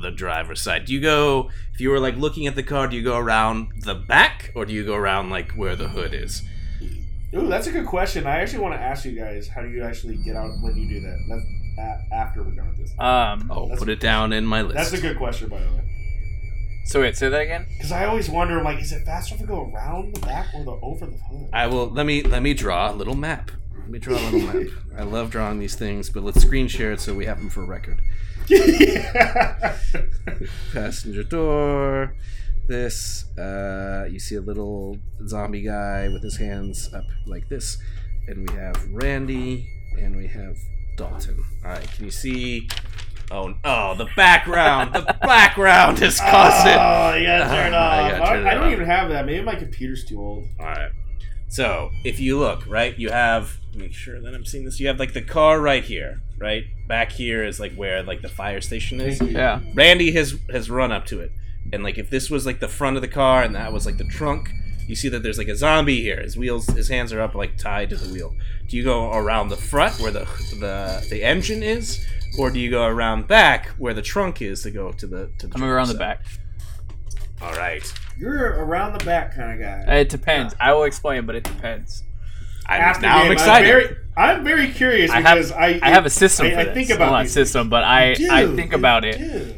the driver's side. Do you go, if you were like looking at the car, do you go around the back, or do you go around like where the hood is? Ooh, that's a good question. I actually want to ask you guys, how do you actually get out when you do that? That's a- after we're done with this. Um. I'll That's- put it down in my list. That's a good question, by the way. So wait. Say that again. Because I always wonder, I'm like, is it faster if I go around the back or the over the hood? I will let me let me draw a little map. Let me draw a little map. I love drawing these things, but let's screen share it so we have them for record. yeah. Passenger door. This, uh, you see a little zombie guy with his hands up like this, and we have Randy, and we have Dalton. All right, can you see? Oh, oh, the background, the background is causing. Oh, you gotta turn it I off. gotta I, turn it I don't off. even have that. Maybe my computer's too old. All right. So if you look right, you have make sure that I'm seeing this. You have like the car right here, right back here is like where like the fire station is. Yeah. Randy has has run up to it, and like if this was like the front of the car and that was like the trunk, you see that there's like a zombie here. His wheels, his hands are up like tied to the wheel. Do you go around the front where the the the engine is, or do you go around back where the trunk is to go to the to the? I'm gonna go around the back. All right. You're around the back kind of guy. It depends. I will explain, but it depends. I, After now I'm game, excited. very, I'm very curious I have- because I I have a system I- for I this. think about well, not system, but I You I think about it. do.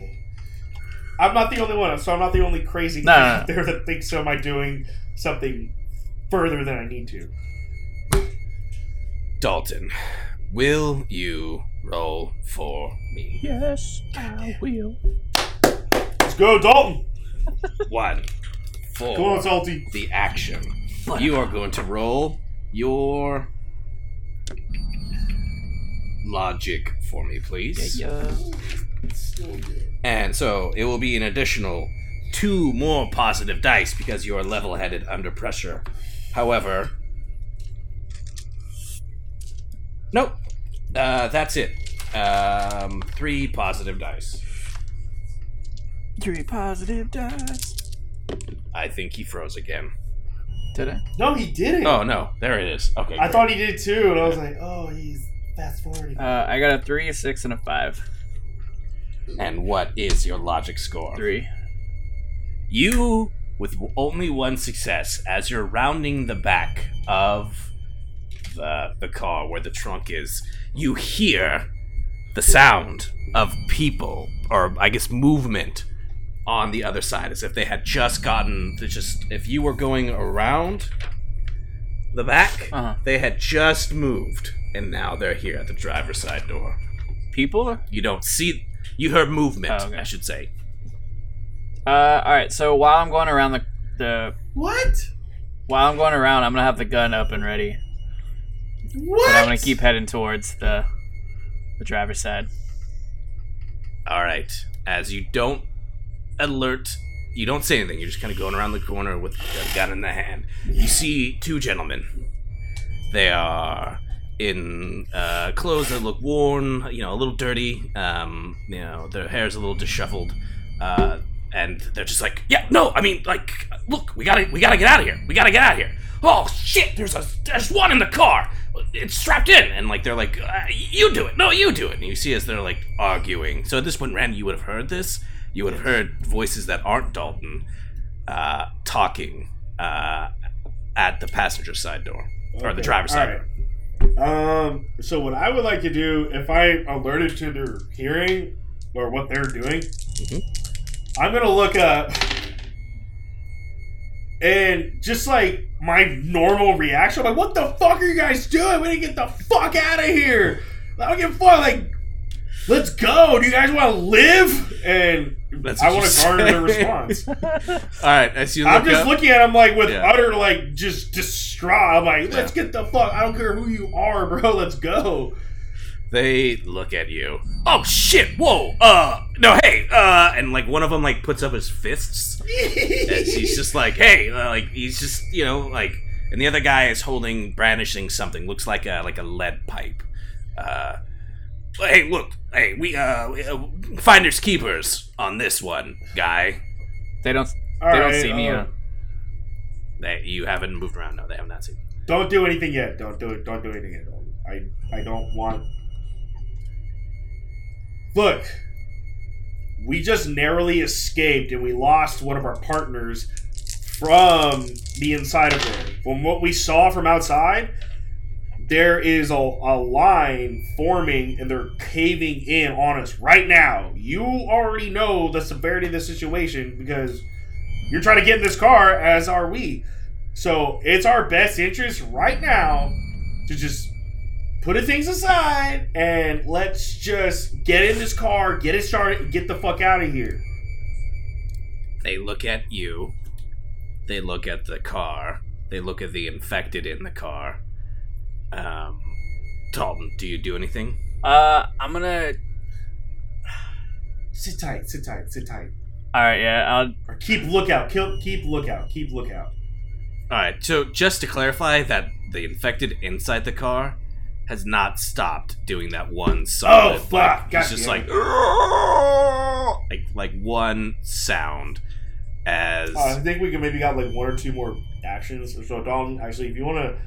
I'm not the only one, so I'm not the only crazy No, guy no, out there that thinks so. Am I doing something further than I need to? Dalton, will you roll for me? Yes, I will. Let's go, Dalton. One, four. Come on, Salty. the action. You are going to roll your logic for me, please. Yeah. And so it will be an additional two more positive dice because you are level headed under pressure. However, nope. Uh, that's it. Um, three positive dice. Three positive dice. I think he froze again. Did I? No, he didn't. Oh no, there it is. Okay. I great. thought he did too, and I was like, oh, he's fast forwarding. Uh, I got a three, a six, and a five. And what is your logic score? Three. You, with only one success, as you're rounding the back of the, the car where the trunk is, you hear the sound of people, or I guess movement, on the other side, as if they had just gotten to just. If you were going around the back, Uh-huh. they had just moved, and now they're here at the driver's side door. People? You don't see. You heard movement, Oh, okay. I should say. Uh, all right. So while I'm going around the the what? while I'm going around, I'm gonna have the gun up and ready, What? but I'm gonna keep heading towards the the driver's side. All right. As you don't alert, you don't say anything. You're just kind of going around the corner with a gun in the hand. You see two gentlemen. They are in uh, clothes that look worn, you know, a little dirty. Um, you know, their hair's a little disheveled, uh, and they're just like, "Yeah, no, I mean, like, look, we gotta, we gotta get out of here. We gotta get out of here. Oh shit, there's a, there's one in the car. It's strapped in." And like, they're like, uh, "You do it. No, you do it." And you see as they're like arguing. So at this point, Randy, you would have heard this. You would have heard voices that aren't Dalton uh, talking uh, at the passenger side door or the Okay, driver's side all door. Um, so what I would like to do, if I alerted to their hearing or what they're doing, Mhm. I'm gonna look up and just like my normal reaction, I'm like, what the fuck are you guys doing? We need to get the fuck out of here. I don't give a fuck. Like, let's go. Do you guys want to live? And I want to garner the response. All right, as you I'm just up, looking at him like with Yeah. utter like just distraught. I'm like, let's get the fuck. I don't care who you are, bro. Let's go. They look at you. Oh shit! Whoa! Uh, no, hey! Uh, and like one of them like puts up his fists. And he's just like, hey, uh, like he's just you know like, and the other guy is holding brandishing something. Looks like a like a lead pipe. Uh, hey, look, hey, we uh, we, uh finders keepers on this one, guy. They don't. All they don't right, see me. uh, Uh, They, you haven't moved around. No, they have not seen. you. Don't do anything yet. Don't do it. Don't do anything yet. Don't. I I don't want. Look, we just narrowly escaped and we lost one of our partners from the inside of there. From what we saw from outside, there is a, a line forming and they're caving in on us right now. You already know the severity of the situation because you're trying to get in this car, as are we. So it's our best interest right now to just put the things aside and let's just get in this car, get it started, and get the fuck out of here. They look at you. They look at the car. They look at the infected in the car. Um, Dalton, do you do anything? uh, I'm gonna. Sit tight, sit tight, sit tight. All right, yeah. I'll. Or keep lookout, kill, keep lookout, keep lookout. All right. So just to clarify, that the infected inside the car has not stopped doing that one solid. Oh, fuck. Like, God it's just like, like like one sound as Uh, I think we can maybe got like one or two more actions. So Dalton, actually, if you want to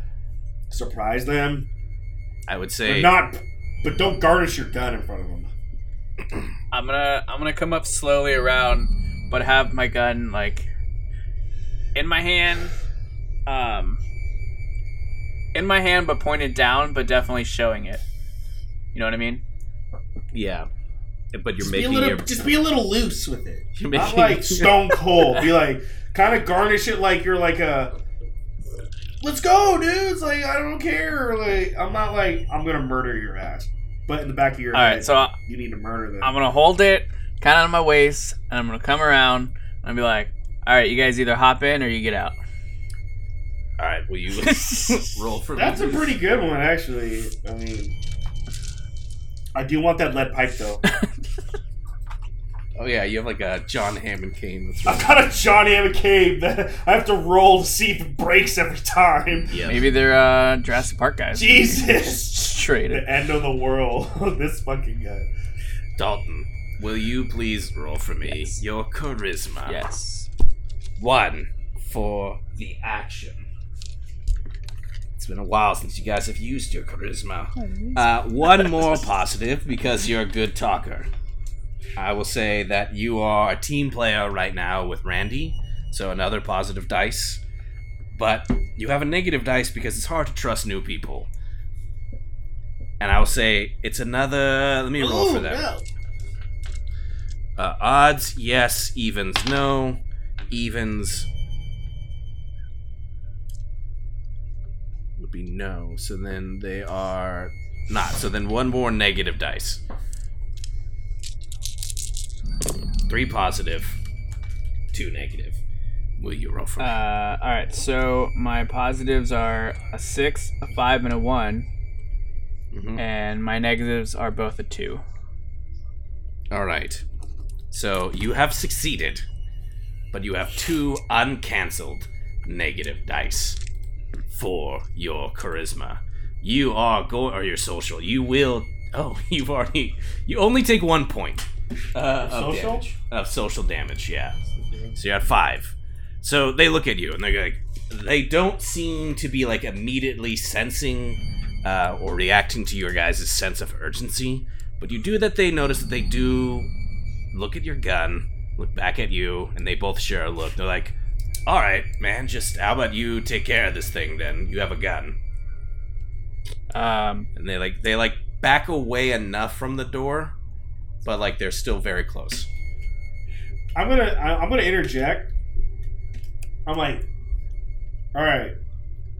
surprise them, I would but say. not, but don't garnish your gun in front of them. I'm gonna. I'm gonna come up slowly around, but have my gun like in my hand. Um. In my hand, but pointed down, but definitely showing it. You know what I mean? yeah. But you're Just be, a making little, your. just be a little loose with it. You're Not like stone cold. Be like, kind of garnish it like you're like a. Let's go, dudes! Like I don't care. Like I'm not like I'm gonna murder your ass, but in the back of your All head, right, so I- you need to murder them. I'm gonna hold it kind of on my waist, and I'm gonna come around and be like, "All right, you guys either hop in or you get out." All right. Will you roll for that? That's a me? pretty good one, actually. I mean, I do want that lead pipe though. Oh yeah, you have like a John Hammond cane. That's I've got a John Hammond cane that I have to roll to see if it breaks every time. Yeah. Maybe they're uh, Jurassic Park guys. Jesus, Straight. the end of the world. this fucking guy. Dalton, will you please roll for me Yes. your charisma? Yes. One for the action. It's been a while since you guys have used your charisma. Uh, one more positive because you're a good talker. I will say that you are a team player right now with Randy, so another positive dice. But you have a negative dice because it's hard to trust new people. And I will say it's another. Let me roll for that. no. Uh, odds, yes. Evens, no. Evens be no. So then they are not. So then one more negative dice. Three positive, two negative. Will you roll for me? Uh, all right. So my positives are a six, a five, and a one, Mhm. and my negatives are both a two. All right. So you have succeeded, but you have two uncancelled negative dice. For your charisma. You are going, or your social. You will. Oh, you've already. You only take one point uh, of Social? damage. Of social damage, yeah. So you're at five. So they look at you and they're like, they don't seem to be like immediately sensing uh, or reacting to your guys' sense of urgency. But you do that they notice that they do look at your gun, look back at you, and they both share a look. They're like, all right, man, just how about you take care of this thing then? You have a gun. Um, And they like they like back away enough from the door, but like they're still very close. I'm gonna I- I'm gonna interject. I'm like, all right,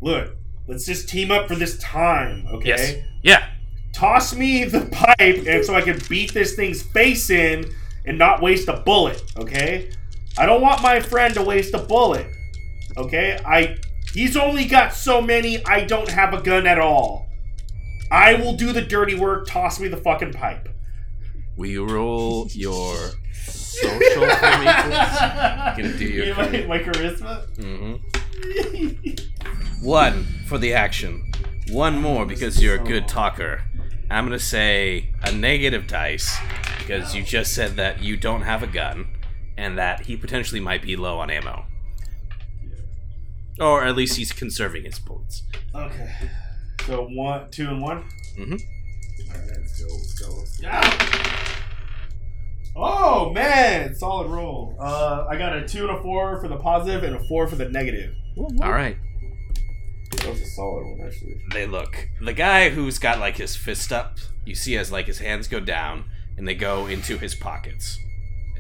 look, let's just team up for this time, okay? Yes. Yeah. Toss me the pipe, and so I can beat this thing's face in and not waste a bullet, okay? I don't want my friend to waste a bullet, okay? I he's only got so many. I don't have a gun at all. I will do the dirty work. Toss me the fucking pipe. We you roll your social for me, please? Gonna do your Yeah, my, my charisma. Mm-hmm. One for the action. One more because you're a good talker. I'm gonna say a negative dice because you just said that you don't have a gun and that he potentially might be low on ammo. Or at least he's conserving his bullets. Okay. So one, two, and one. Mm Mhm. All right, let's go. Let's go. Let's go. Oh man, solid roll. Uh, I got a two and a four for the positive, and a four for the negative. All right. That was a solid one, actually. They look. The guy who's got like his fist up, you see as like his hands go down and they go into his pockets.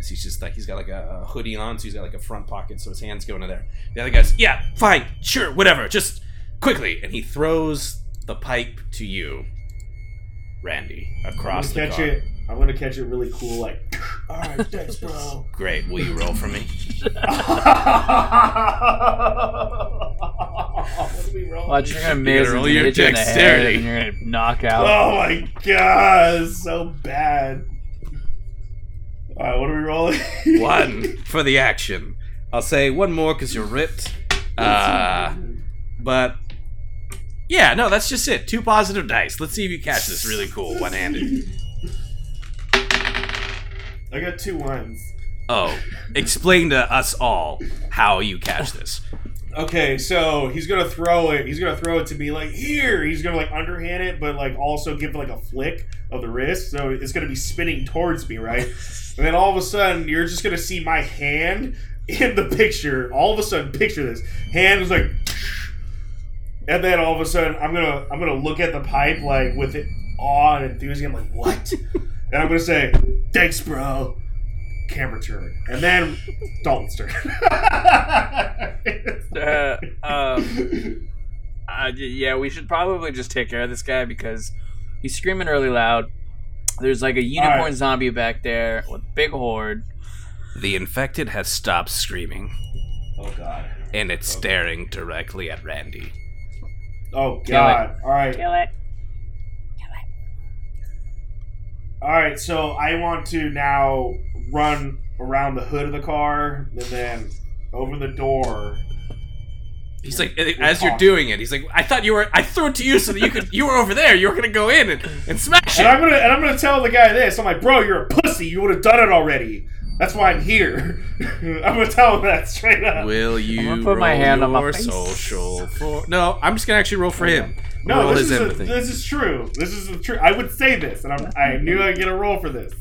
As he's just like he's got like a hoodie on, so he's got like a front pocket, so his hands go into there. The other guy's, yeah, fine, sure, whatever, just quickly, and he throws the pipe to you, Randy, across I'm the gonna catch car. it. I'm gonna catch it really cool, like. All right, thanks, bro. Great. Will you roll for me? what are we rolling? watch, you're gonna miss gotta roll your hit you in the head, dexterity. and you're gonna knock out. Oh my god, so bad. Alright, what are we rolling? One for the action. I'll say one more because you're ripped. Uh, but yeah, no, that's just it. Two positive dice. Let's see if you catch this really cool one handed. I got two ones. Oh, explain to us all how you catch this. Okay, so he's gonna throw it. He's gonna throw it to me like here. He's gonna like underhand it, but like also give like a flick of the wrist. So it's gonna be spinning towards me, right? and then all of a sudden, you're just gonna see my hand in the picture. All of a sudden, picture this hand is like, and then all of a sudden, I'm gonna I'm gonna look at the pipe like with it awe and enthusiasm, like what? and I'm gonna say, thanks, bro. Camera turn, and then Dalton's turn. Uh, um, uh, yeah, we should probably just take care of this guy because he's screaming really loud. There's like a unicorn Alright. zombie back there with big horde. The infected has stopped screaming oh god. and it's staring directly at Randy. Oh god. All right. Kill it. Kill it. All right. So I want to now run around the hood of the car and then over the door. He's like, as you're doing it, he's like, I thought you were. I threw it to you so that you could. You were over there. You were gonna go in and, and smash And I'm it. gonna and I'm gonna tell the guy this. I'm like, bro, you're a pussy. You would have done it already. That's why I'm here. I'm gonna tell him that straight up. Will you gonna put my roll hand on my your face. social for? No, I'm just gonna actually roll for oh, him. No, roll this his is, a, this is true. This is true. I would say this, and I'm, I knew I'd get a roll for this.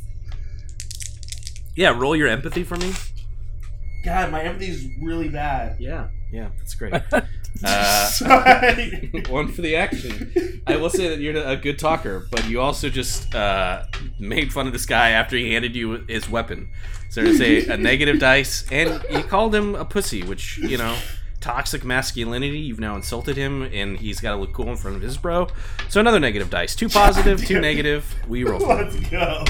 Yeah, roll your empathy for me. God, my empathy's really bad. Yeah, yeah, that's great. uh, one for the action. I will say that you're a good talker, but you also just uh, made fun of this guy after he handed you his weapon. So to say a negative dice, and you called him a pussy, which you know, toxic masculinity. You've now insulted him, and he's got to look cool in front of his bro. So another negative dice. Two positive, two negative. We roll. Let's go.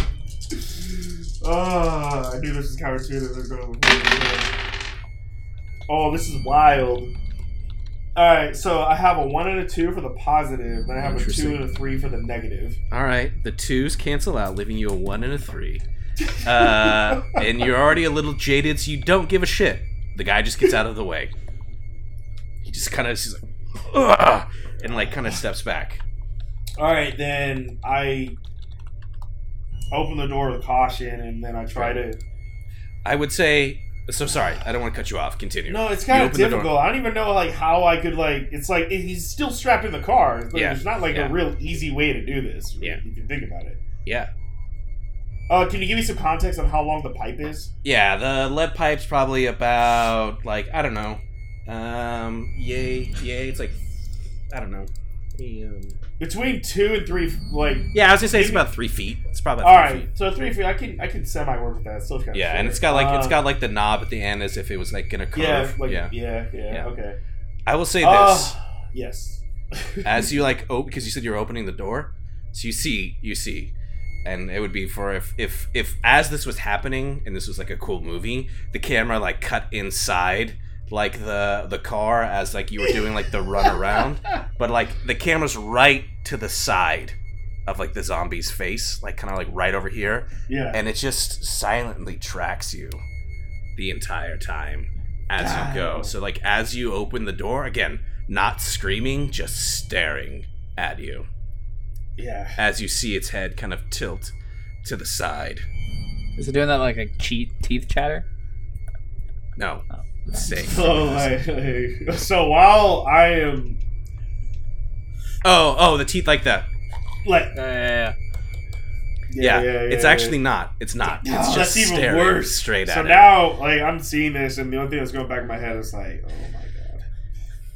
Oh, I knew this was counterintuitive. Oh, this is wild. All right, so I have a one and a two for the positive, then I have a two and a three for the negative. All right, the twos cancel out, leaving you a one and a three. Uh, and you're already a little jaded, so you don't give a shit. The guy just gets out of the way. He just kind of, he's like, Ugh, and like kind of steps back. All right, then I open the door with caution, and then I try to. I would say. So sorry, I don't want to cut you off. Continue. No, it's You kind of the door. difficult. I don't even know like how I could like. It's like he's still strapped in the car. It's like, Yeah, There's not like yeah. a real easy way to do this. Yeah. if you think about it. Yeah. Uh, can you give me some context on how long the pipe is? Yeah, the lead pipe's probably about like I don't know. Um, yay, yay. It's like I don't know. Um, Between two and three, like. yeah, I was gonna say it's about three feet. It's probably All about three right, feet. so three feet. I can I can semi work with that. It's still kind of Yeah, and it's got like it's got like the knob at the end as if it was like gonna curve. yeah, like, yeah. yeah, yeah, Yeah. Okay. I will say this. Uh, yes. as you like oh because you said you're opening the door so you see you see and it would be for if if if as this was happening and this was like a cool movie the camera like cut inside like the the car as like you were doing like the run around but like the camera's right to the side of like the zombie's face like kind of like right over here yeah. and it just silently tracks you the entire time as you go. So like as you open the door, again, not screaming, just staring at you yeah. as you see its head kind of tilt to the side. Is it doing that like a cheat teeth chatter? No, it's safe. So like, like- so while I am Oh, oh, the teeth like that. like Yeah, Yeah, yeah, it's yeah, actually yeah. not. It's not. Oh, It's just that's even staring worse. straight at So now, like, I'm seeing this, and the only thing that's going back in my head is like, oh my god,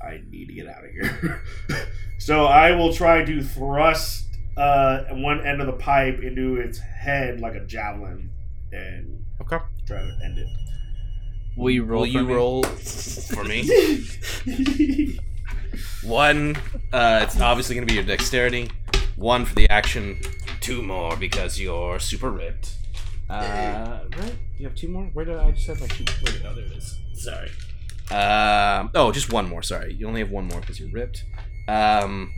I need to get out of here. so I will try to thrust uh, one end of the pipe into its head like a javelin, and Okay. try to end it. Will you roll? Will you for me? roll for me? One, uh, it's obviously going to be your dexterity. One for the action. Two more because you're super ripped. Uh, right? You have two more? Where did I just have my two? Where did, oh, there it is. Sorry. Um, oh, just one more. Sorry. You only have one more because you're ripped. Um,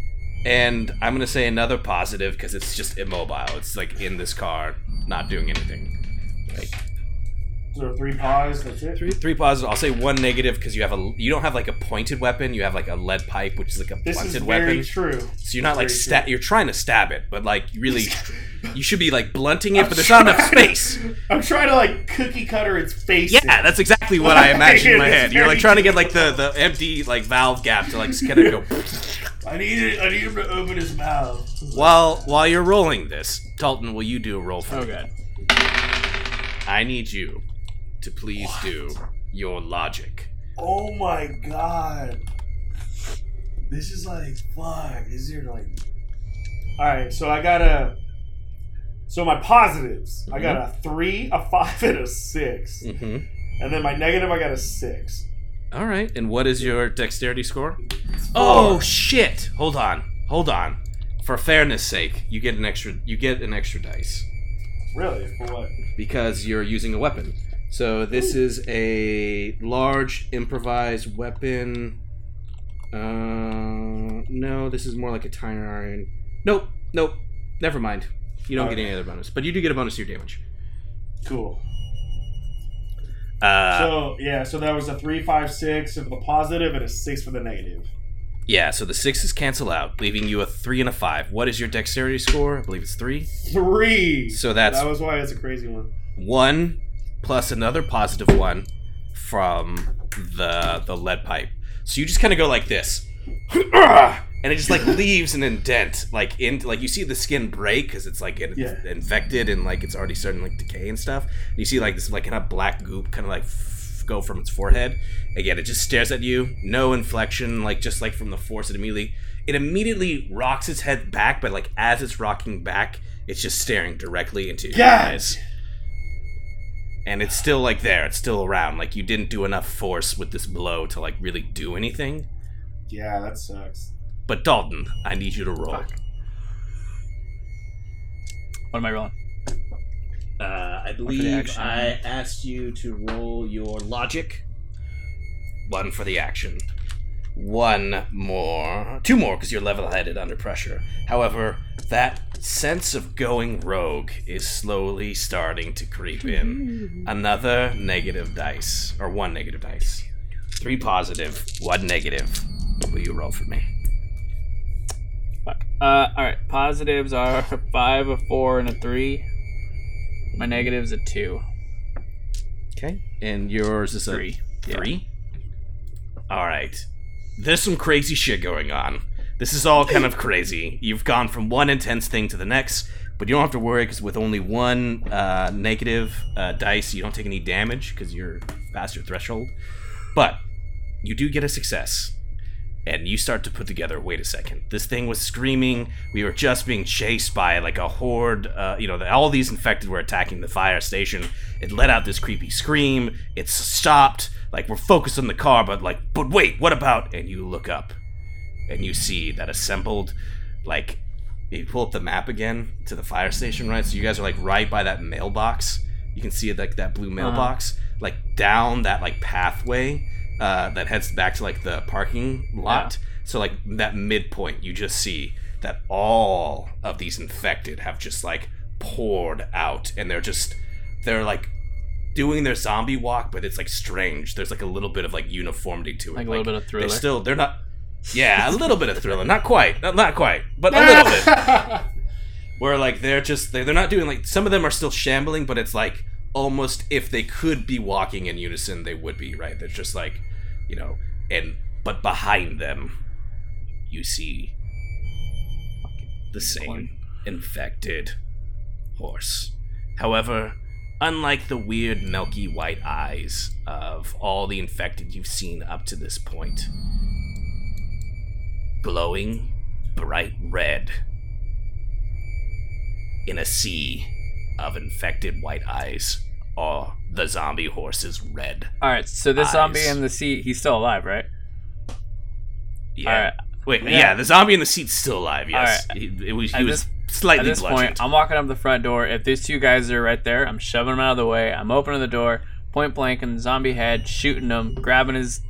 and I'm going to say another positive because it's just immobile. It's like in this car, not doing anything. Like, So three paws. That's it. Three, three positives. I'll say one negative because you have a you don't have like a pointed weapon. You have like a lead pipe, which is like a This is blunted very weapon. true. So you're not like very sta- You're trying to stab it, but like you really, you should be like blunting it, I'm but there's not enough trying- space. I'm trying to like cookie cutter its face. Yeah, in. that's exactly what I imagined in my head. You're like very trying to get like the the empty like valve gap to like kind of go. I need it. I need him to open his mouth. While while you're rolling this, Dalton, will you do a roll for Oh me? god. I need you to please do your logic. Oh my god. This is like fuck. Is there like Alright, so I got a so my positives. I got a three, a five, and a six. Mm-hmm. And then my negative I got a six. All right. And what is your dexterity score? Oh shit! Hold on, hold on. For fairness' sake, you get an extra. You get an extra dice really? For what? because you're using a weapon. So this is a large improvised weapon. Uh, no, this is more like a tiny iron. Nope, nope. Never mind. You don't get any other bonus, but you do get a bonus to your damage. Cool. Uh, so yeah, so that was a three, five, six for the positive and a six for the negative. yeah. So the sixes cancel out, leaving you a three and a five. What is your dexterity score? I believe it's three. Three. So that's that was why it's a crazy one. one plus another positive one from the the lead pipe. So you just kind of go like this, and it just like leaves an indent, like in like you see the skin break because it's like in, Yeah. infected and like it's already starting like decay and stuff. And you see like this like kind of black goop kind of like f- go from its forehead. Again, it just stares at you, no inflection, like just like from the force. It immediately it immediately rocks its head back, but like as it's rocking back, it's just staring directly into your God. eyes and it's still like there. It's still around. Like you didn't do enough force with this blow to like really do anything. Yeah, that sucks. but dalton i need you to roll. What am I rolling? uh, i believe i asked you to roll your logic. One for the action. One more. Two more because you're level-headed under pressure. However that sense of going rogue is slowly starting to creep in another negative dice or one negative dice three positive one negative Will you roll for me? Fuck. Uh, all right. Positives are a five, a four, and a three. My negatives a two. Okay. And yours is a Three. Yeah. Three? Alright. There's some crazy shit going on. This is all kind of crazy. You've gone from one intense thing to the next, but you don't have to worry because with only one uh, negative uh, dice, you don't take any damage because you're past your threshold. But you do get a success. And you start to put together wait a second. This thing was screaming. We were just being chased by like a horde. Uh, you know, the, all these infected were attacking the fire station. It let out this creepy scream. It stopped. Like we're focused on the car, but like, but wait, what about? And you look up and you see that assembled, like, if you pull up the map again to the fire station, right? So you guys are like right by that mailbox. You can see it like that blue mailbox, like down that like pathway uh, that heads back to like the parking lot. So like that midpoint, you just see that all of these infected have just like poured out, and they're just they're like doing their zombie walk, but it's like strange. There's like a little bit of like uniformity to it, Like a little bit of Thriller? They're still they're not. Yeah, a little bit of thriller, not quite, not, not quite, but a little bit. Where like they're just they're, they're not doing like some of them are still shambling, but it's like almost if they could be walking in unison, they would be right. They're just like, you know, and but behind them, you see the same infected horse. However, unlike the weird milky white eyes of all the infected you've seen up to this point, glowing bright red in a sea of infected white eyes are the zombie horse's red. All right. So this Eyes. zombie in the seat, he's still alive, right? Yeah. All right. Wait, yeah. Yeah. the zombie in the seat's still alive. Yes, All he, it was, he At was At slightly this bludgeoned. point, I'm walking up the front door. If these two guys are right there, I'm shoving them out of the way. I'm opening the door, point blank in the zombie head, shooting him, grabbing his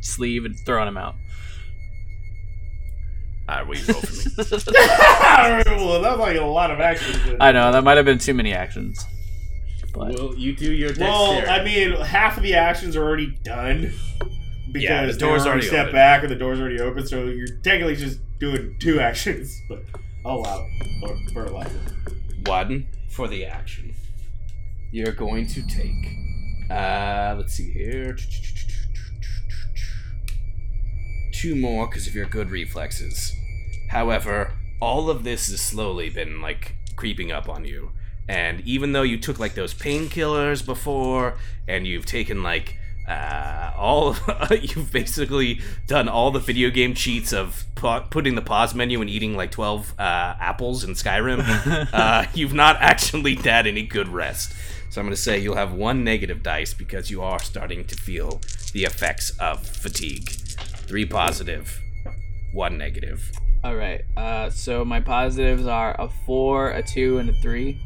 sleeve, and throwing him out. All right, will you roll for me? well, that's like a lot of action. I know that might have been too many actions. But Well, you do your Well, I mean, half of the actions are already done because Yeah, the they door's already already step open. back and the door's already open. So you're technically just doing two actions, but I'll allow it or fertilize it. one for the action. You're going to take. Uh, let's see here. Two more because of your good reflexes. However, all of this has slowly been like creeping up on you. And even though you took like those painkillers before, and you've taken like uh, all, you've basically done all the video game cheats of pu- putting the pause menu and eating like twelve uh, apples in Skyrim. uh, you've not actually had any good rest. So I'm going to say you'll have one negative dice because you are starting to feel the effects of fatigue. Three positive, one negative. all right. Uh, so my positives are a four, a two, and a three.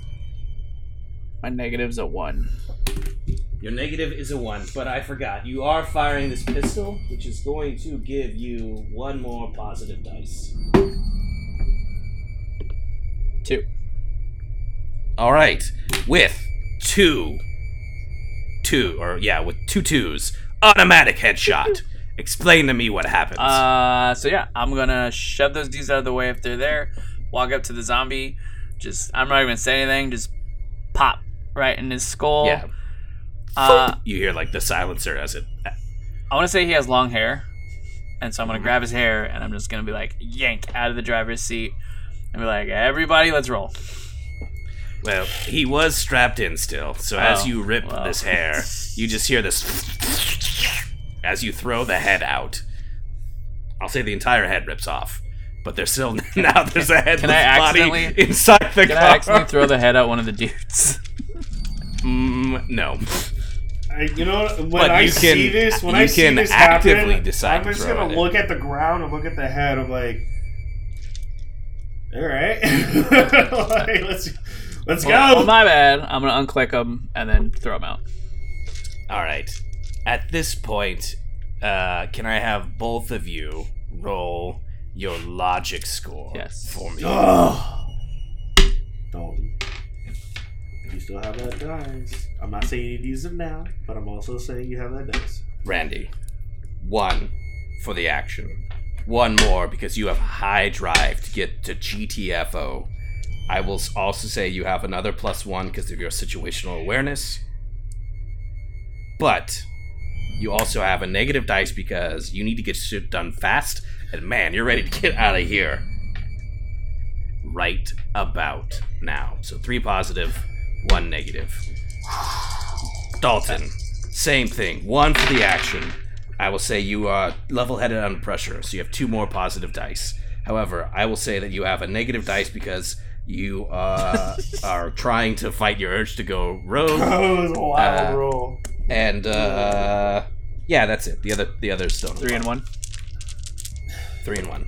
My negatives a one. Your negative is a one, but I forgot. You are firing this pistol, which is going to give you one more positive dice. Two. All right, with two, two, or yeah, with two twos, automatic headshot. Explain to me what happens. Uh, so yeah, I'm gonna shove those dudes out of the way if they're there. Walk up to the zombie. Just I'm not even gonna say anything. Just pop right in his skull. yeah. Uh, you hear like the silencer as it. I want to say he has long hair, and so I'm Mm-hmm. gonna grab his hair and I'm just gonna be like yank out of the driver's seat and be like, everybody, let's roll. Well, he was strapped in still, so as Oh, you rip well. this hair, you just hear this as you throw the head out. I'll say the entire head rips off, but there's still now there's a headless I body accidentally- inside the Can car. I accidentally throw the head out one of the dudes? Mm, no. I, you know, when But I you can- see this, when you I see can this actively happen, decide I'm to just throw gonna it. look at the ground and look at the head. I'm like, all right, like, let's let's go. Oh, my bad. I'm gonna unclick them and then throw them out. All right. At this point, uh, can I have both of you roll your logic score Yes. for me? Ugh. Dalton, you still have that dice. I'm not saying you need to use it now, but I'm also saying you have that dice. Randy, one for the action. one more because you have high drive to get to GTFO. I will also say you have another plus one because of your situational awareness. But you also have a negative dice because you need to get shit done fast, and man, you're ready to get out of here right about now. So three positive, one negative. Dalton, same thing. One for the action. I will say you are level headed under pressure, so you have two more positive dice. However, I will say that you have a negative dice because you uh, are trying to fight your urge to go rogue. It was a wild Uh, roll. And uh, yeah, that's it. The other the others still Three and one. three and one.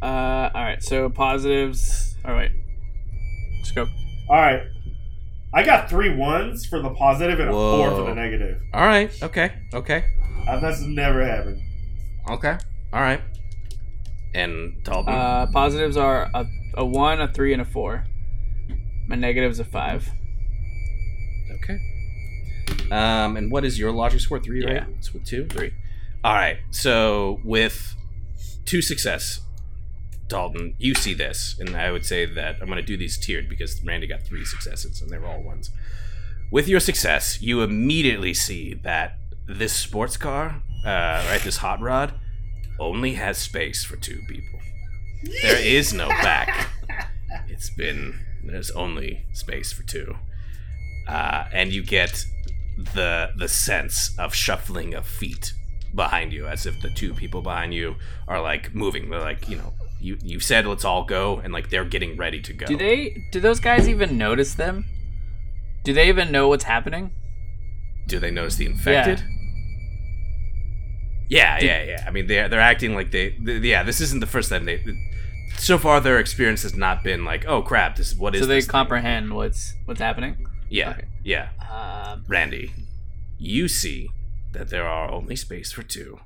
Uh, all right. So positives. All right. Let's go. All right. I got three ones for the positive and a four for the negative. All right. Okay. Okay. Uh, that's never happened. Okay. All right. And Dalton. Uh, positives are a, a one, a three, and a four. My negative's a five. Okay. Um, and what is your logic score? Three, right? Yeah. It's with two? Three. All right. So with two success, Dalton, you see this, and I would say that I'm going to do these tiered because Randy got three successes, and they were all ones. With your success, you immediately see that this sports car, uh, right, this hot rod, only has space for two people. There is no back. It's been there's only space for two, uh, and you get the the sense of shuffling of feet behind you, as if the two people behind you are like moving. They're like, you know, you you said let's all go, and like they're getting ready to go. Do they? Do those guys even notice them? Do they even know what's happening? Do they notice the infected? Yeah, yeah, yeah. I mean, they're they're acting like they, th- Yeah, this isn't the first time they. So far, their experience has not been like, "Oh crap, this is what is." so they this thing?" comprehend what's what's happening. Yeah, Okay. yeah. Um, Randy, you see that there are only space for two.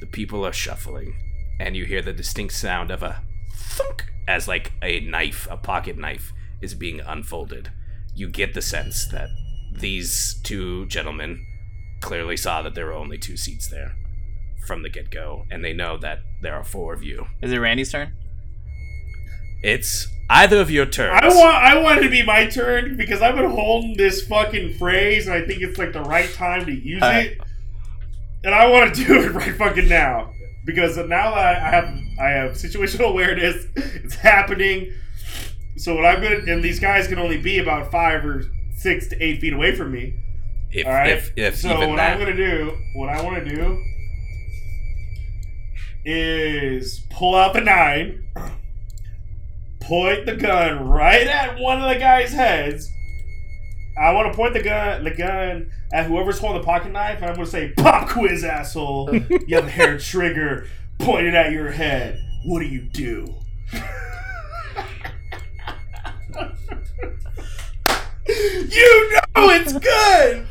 The people are shuffling, and you hear the distinct sound of a thunk as like a knife, a pocket knife, is being unfolded. You get the sense that these two gentlemen clearly saw that there were only two seats there from the get go, and they know that there are four of you. is it Randy's turn? It's either of your turns. I want I want it to be my turn because I've been holding this fucking phrase and I think it's like the right time to use it. And I want to do it right fucking now. Because now that I have I have situational awareness, it's happening. So what I'm gonna and these guys can only be about five or six to eight feet away from me. if, All right. if, if so what that. I'm gonna do, what I want to do, is pull out the nine, point the gun right at one of the guys' heads. I want to point the gun, the gun at whoever's holding the pocket knife, and I'm gonna say, "Pop quiz, asshole! you have a hair trigger pointed at your head. What do you do?" you know it's good.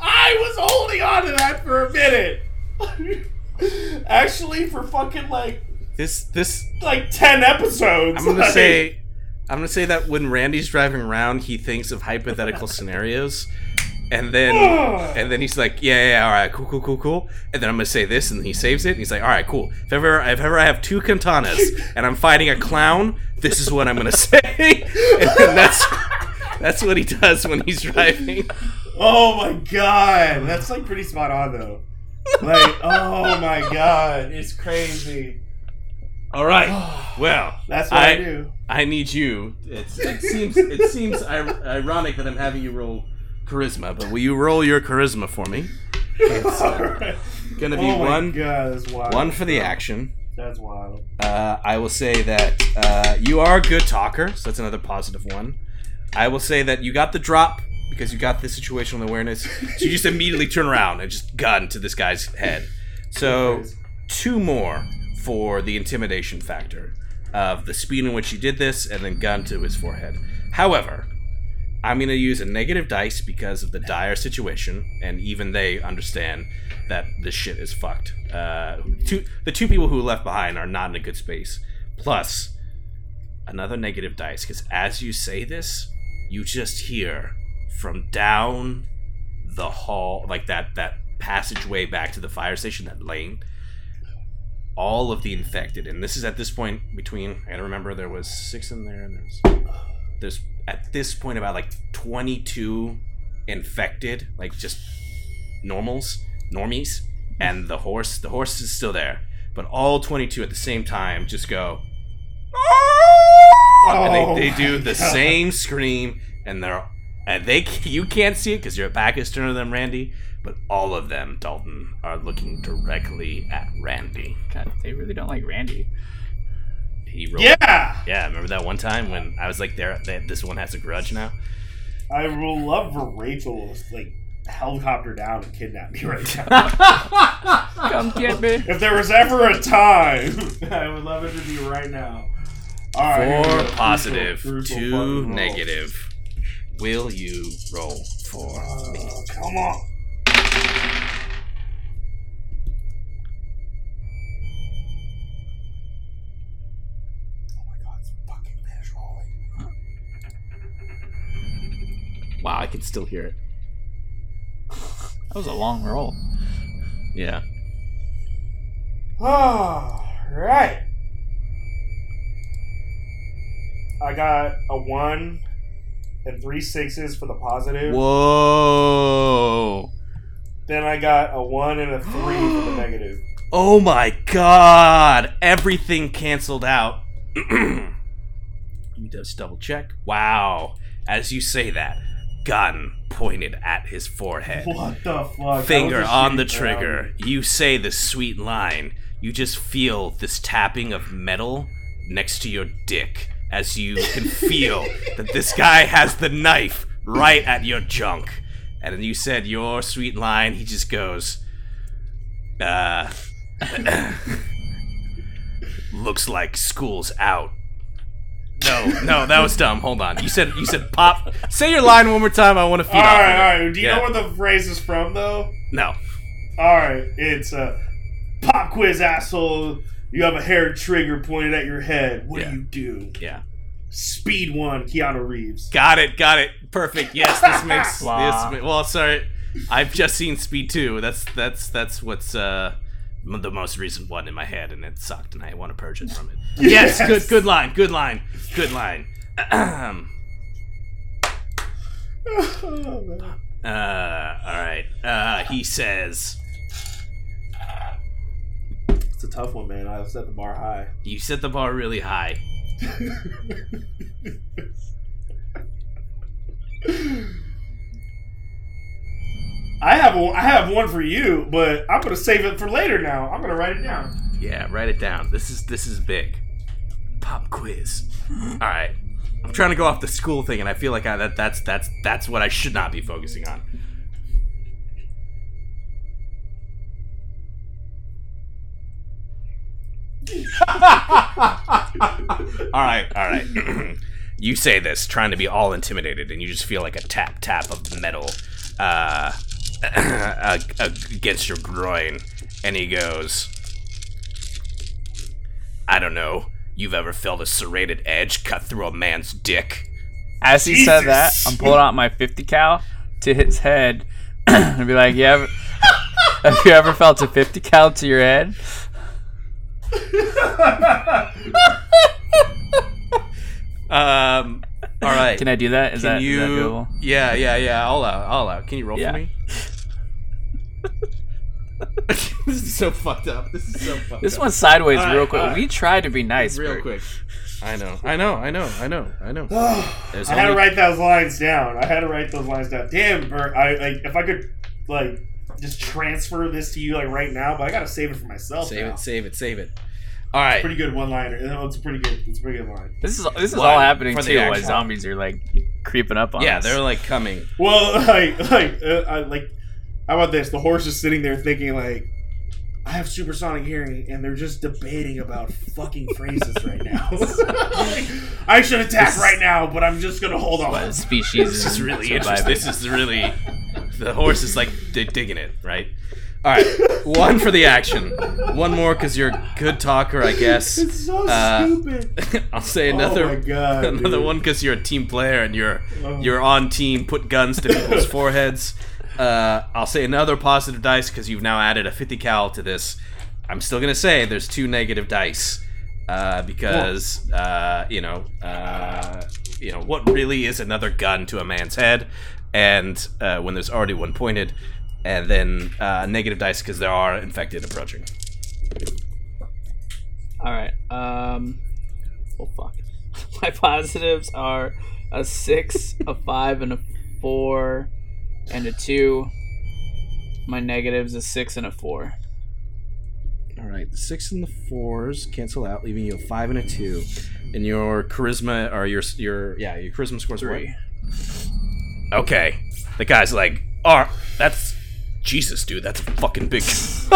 I was holding on to that for a minute. Actually, for fucking like this this like ten episodes. I'm gonna like- say, I'm gonna say that when Randy's driving around, he thinks of hypothetical scenarios, and then and then he's like, yeah, yeah, all right, cool, cool, cool, cool. And then I'm gonna say this, and he saves it. And he's like, all right, cool. If ever, if ever I have two katanas and I'm fighting a clown, this is what I'm gonna say. and then that's that's what he does when he's driving. Oh my god, that's like pretty spot on though. Like, oh my god, it's crazy. All right. Well, That's what I, I do. I need you. It's, it seems it seems ironic that I'm having you roll charisma, but will you roll your charisma for me? It's uh, Alright. gonna be oh my one god, that's wild. one for the action. That's wild. Uh, I will say that uh, you are a good talker, so that's another positive one. I will say that you got the drop because you got the situational awareness. So you just immediately turn around and just gun to this guy's head. So two more for the intimidation factor of the speed in which he did this and then gun to his forehead. However, I'm going to use a negative dice because of the dire situation, and even they understand that this shit is fucked. Uh, two, the two people who left behind are not in a good space. Plus, another negative dice because as you say this, you just hear from down the hall, like that that passageway back to the fire station, that lane. All of the infected, and this is at this point between. I gotta remember there was six in there, and there's there's at this point about like 22 infected, like just normals, normies, and the horse. The horse is still there, but all 22 at the same time just go. Ah! and Oh they, they do the God. same scream, and they're and they you can't see it because your back is turned to them, Randy. But all of them, Dalton, are looking directly at Randy. God, they really don't like Randy. He rolled. Yeah, Yeah, remember that one time when I was like, "There, they, this one has a grudge now." I will love for Rachel to like helicopter down and kidnap me right now. Come get me. if there was ever a time, I would love it to be right now. All right, Four positive, Crucial- crucial two negative. roll. Will you roll for me? Uh, come on. Oh my god, it's fucking finish rolling. Wow, I can still hear it. That was a long roll. Yeah. All right. I got a one and three sixes for the positive. Whoa. Then I got a one and a three for the negative. Oh my god! Everything canceled out. Let me just double check. Wow. As you say that, gun pointed at his forehead. What the fuck? Finger on the trigger. down. You say the sweet line. You just feel this tapping of metal next to your dick as you can feel that this guy has the knife right at your junk. And then you said your sweet line. He just goes, uh, looks like school's out. No, no, that was dumb. Hold on. You said you said pop. Say your line one more time. I want to feed all off. Right, all right. Do you Yeah. know where the phrase is from, though? No. All right, it's a pop quiz, asshole. You have a hair trigger pointed at your head. What Yeah. do you do? Yeah. Speed one, Keanu Reeves. Got it. Got it. Perfect. Yes, this makes Wow. this. Well, sorry, I've just seen Speed Two. That's that's that's what's uh the most recent one in my head, and it sucked, and I want to purge it from it. Yes. Yes. Good. Good line. Good line. Good line. Ahem. Oh, man. uh. All right. Uh. He says. It's a tough one, man. I set the bar high. You set the bar really high. I have one, I have one for you, but I'm gonna save it for later. Now I'm gonna write it down. Yeah, write it down. This is this is big. Pop quiz. All right. I'm trying to go off the school thing, and I feel like I, that that's that's that's what I should not be focusing on. all right, all right. you say this, trying to be all intimidated, and you just feel like a tap tap of metal uh, against your groin, and he goes, I don't know. You've ever felt a serrated edge cut through a man's dick? As he said that, I'm pulling out my 50 cal to his head and be like, "Yeah, have you ever felt a 50 cal to your head?" Um. All right. Can I do that? Is Can that, is you? that doable? yeah, yeah, yeah. All out, all out. Can you roll Yeah. for me? this is so fucked up. This is so fucked up. This up. one's sideways Alright, real quick. alright. We try to be nice, real Bert. quick. I know, I know, I know, I know, I know. There's I had to write those lines down. I had to write those lines down. Damn, Bert. I like if I could like just transfer this to you like right now, but I gotta save it for myself. Save now. it, save it, save it. All right. Pretty good one liner. It's a pretty good. It's a pretty good line. This is this is What? all happening too while zombies are like creeping up on Yeah, us. they're like coming. Well, like, like, uh, I, like, how about this? The horse is sitting there thinking, like, I have supersonic hearing, and they're just debating about fucking phrases right now. Like, I should attack This- right now, but I'm just gonna hold on. species This is really interesting. This is really the horse is like dig- digging it, right? All right, one for the action, one more because you're a good talker, I guess. It's so Uh, stupid. I'll say oh another my god, another dude. one because you're a team player and you're Oh. you're on team. Put guns to people's foreheads. Uh, I'll say another positive dice because you've now added a 50 cal to this. I'm still gonna say there's two negative dice uh, because uh, you know uh, you know what really is another gun to a man's head, and uh, when there's already one pointed, and then uh, negative dice because there are infected approaching. All right. Um. Oh fuck. My positives are a six, a five, and a four, and a two. My negatives a six and a four. All right, the six and the fours cancel out, leaving you a five and a two, and your charisma or your your yeah your charisma scores what? Three. Okay. The guy's like, oh, that's Jesus, dude. That's a fucking big.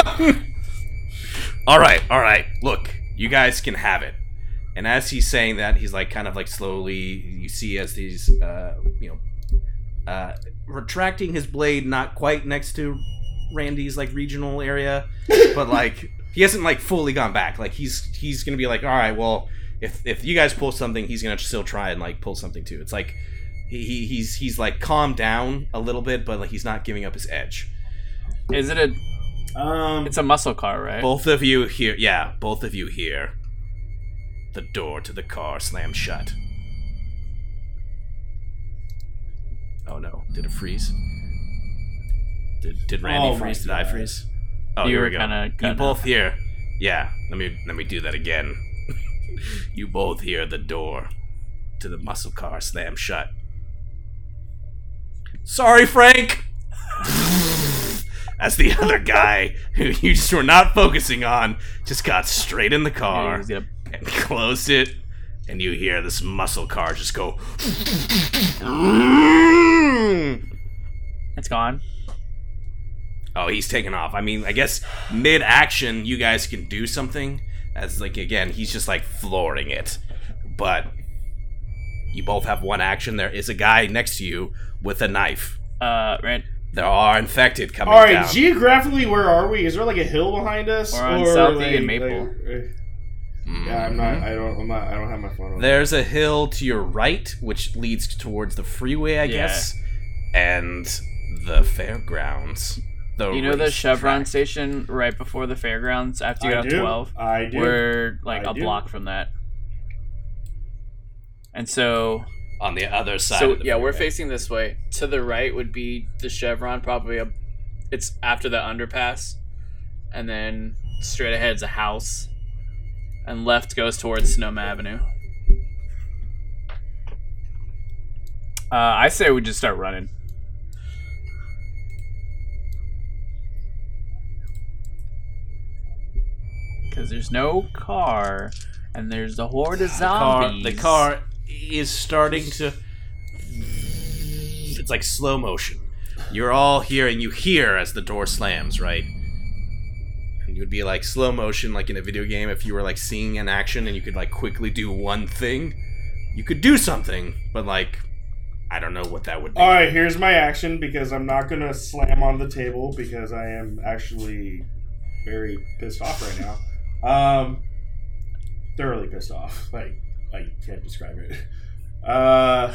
all right, all right. Look, you guys can have it. And as he's saying that, he's like kind of like slowly. You see as these, uh, you know uh, retracting his blade, not quite next to Randy's like regional area, but like he hasn't like fully gone back. Like he's he's gonna be like, all right, well, if if you guys pull something, he's gonna still try and like pull something too. It's like he, he he's he's like calmed down a little bit, but like he's not giving up his edge. Is it a? Um, It's a muscle car, right? Both of you here. yeah, both of you here. the door to the car slam shut. Oh no! Did it freeze? Did did Randy Oh freeze? Did I freeze? Oh, You here were we go. kinda You both hear. Yeah. Let me let me do that again. you both hear the door to the muscle car slam shut. Sorry, Frank. As the other guy who you just were not focusing on just got straight in the car gonna- and closed it, and you hear this muscle car just go. It's gone. Oh, he's taken off. I mean, I guess mid action, you guys can do something. As, like, again, he's just like flooring it. But you both have one action. There is a guy next to you with a knife. Uh, right. There are infected coming all right, down. geographically, where are we? Is there like a hill behind us? We're on or Southie like, and Maple. like- yeah, I'm not. Mm-hmm. I don't. I'm not. I don't have my phone. on. There's a hill to your right, which leads towards the freeway, I Yeah. guess, and the fairgrounds. The you know the race Chevron track. station right before the fairgrounds after you I get off do. twelve? I do. We're like I a do. block from that. And so on the other side. So of the yeah, we're freeway. facing this way. To the right would be the Chevron, probably a. It's after the underpass, and then straight ahead's a house, and left goes towards Sonoma Avenue. Uh, I say we just start running. Because there's no car, and there's a horde of The car, zombies. the car is starting to. It's like slow motion. You're all hearing. You hear as the door slams, right? And you would be like slow motion, like in a video game. If you were like seeing an action and you could like quickly do one thing, you could do something, but like, I don't know what that would be. All right, here's my action because I'm not gonna slam on the table because I am actually very pissed off right now. Um, thoroughly pissed off. Like I can't describe it. Uh,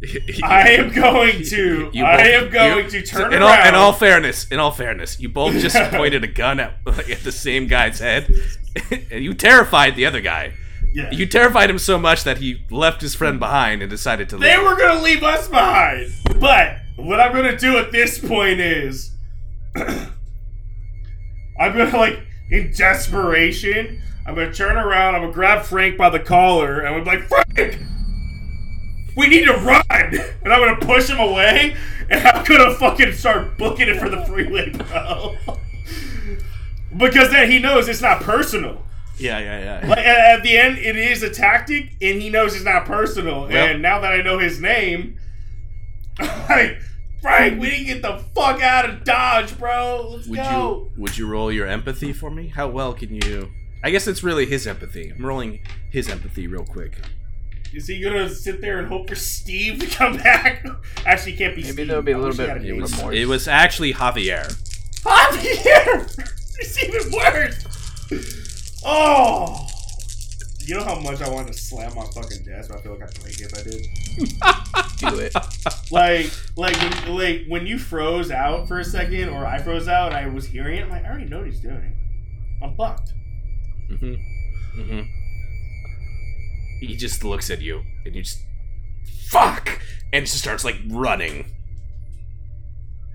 I am going to. You I both- am going you- to turn in around. All, in all fairness, in all fairness, you both just pointed a gun at, at the same guy's head, and you terrified the other guy. yeah. You terrified him so much that he left his friend behind and decided to leave. They were gonna leave us behind. But what I'm gonna do at this point is I'm gonna like in desperation, I'm gonna turn around, I'm gonna grab Frank by the collar, and I'm like, Frank! We need to run! And I'm gonna push him away, and I'm gonna fucking start booking it for the freeway, bro. because then he knows it's not personal. yeah, yeah, yeah. Like at, the end, it is a tactic, and he knows it's not personal. Well- and now that I know his name, like Frank, we to get the fuck out of Dodge, bro. Let's Would go. you would you roll your empathy for me? How well can you? I guess it's really his empathy. I'm rolling his empathy real quick. Is he gonna sit there and hope for Steve to come back? Actually, can't be. Maybe Steve. there'll be a little bit- had it was- Remorse. It was actually Javier. Javier. It's even worse. Oh. You know how much I wanted to slam my fucking desk, but I feel like I'd break it if I did. Do it. like like when, like when you froze out for a second or I froze out and I was hearing it, I'm like, I already know what he's doing. I'm fucked. Mm-hmm. Mm-hmm. He just looks at you, and you just fuck, and just starts like running.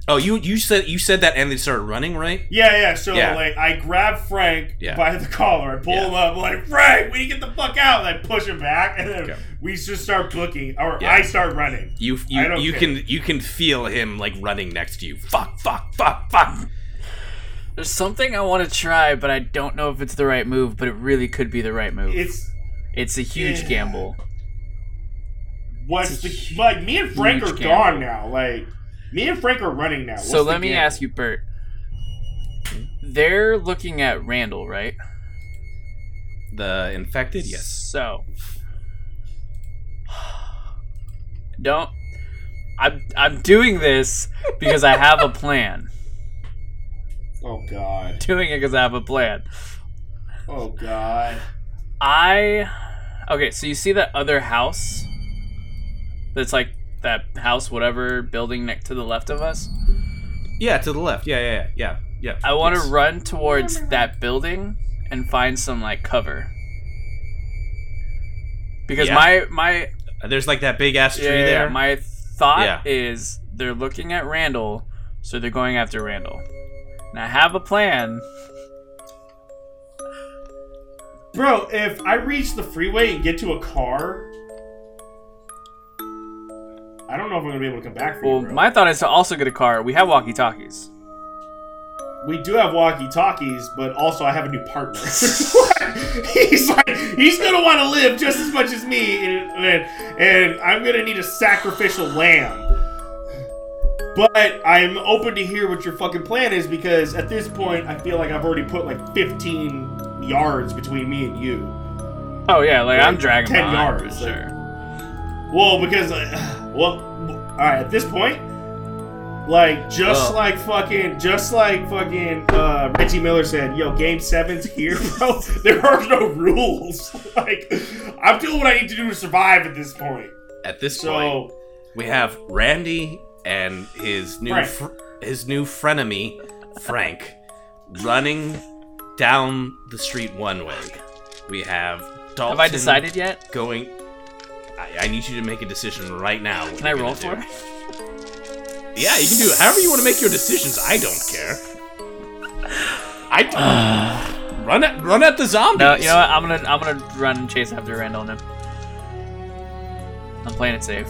Oh, you you said you said that, and they started running, right? Yeah, yeah. So Yeah. like, I grab Frank Yeah. by the collar, I pull Yeah. him up, like Frank, we get the fuck out, and I push him back, and then Okay. we just start booking, or Yeah. I start running. You I you don't you care. can you can feel him like running next to you. Fuck, fuck, fuck, fuck. There's something I want to try, but I don't know if it's the right move. But it really could be the right move. It's It's a huge Yeah. gamble. what's the like? Me and Frank are gamble. gone now. Like me and Frank are running now. So let me ask you, Bert. They're looking at Randall, right? The infected, yes. So don't. I'm I'm doing this because I have a plan. Oh God. Doing it because I have a plan. Oh God. I okay. So you see that other house? That's like that house, whatever building next to the left of us. Yeah, to the left. Yeah, yeah, yeah, yeah. yeah. I want to Yes. run towards that building and find some like cover. Because Yeah. my my uh, There's like that big ass tree yeah, yeah, there. my thought Yeah. is they're looking at Randall, so they're going after Randall. And I have a plan. Bro, if I reach the freeway and get to a car, I don't know if I'm gonna be able to come back for Well, you, my thought is to also get a car. We have walkie talkies. we do have walkie talkies, but also I have a new partner. he's like, he's gonna want to live just as much as me, and, and, and I'm gonna need a sacrificial lamb. But I'm open to hear what your fucking plan is because at this point, I feel like I've already put like 15 yards between me and you. Oh yeah, like I'm dragging 10 behind yards, for like- sure. Well, because, uh, well, all right. At this point, like just Well- like fucking, just like fucking uh, Reggie Miller said, "Yo, Game Seven's here, bro. there are no rules. like, I'm doing what I need to do to survive at this point. At this point, So, we have Randy and his new fr- his new frenemy Frank running down the street one way. We have Dalton Have I decided yet? going. I, I need you to make a decision right now. Can I roll for it? Yeah, you can do it. However you want to make your decisions. I don't care. I run at run at the zombies. No, you know what? I'm gonna I'm gonna run and chase after Randall now. I'm playing it safe.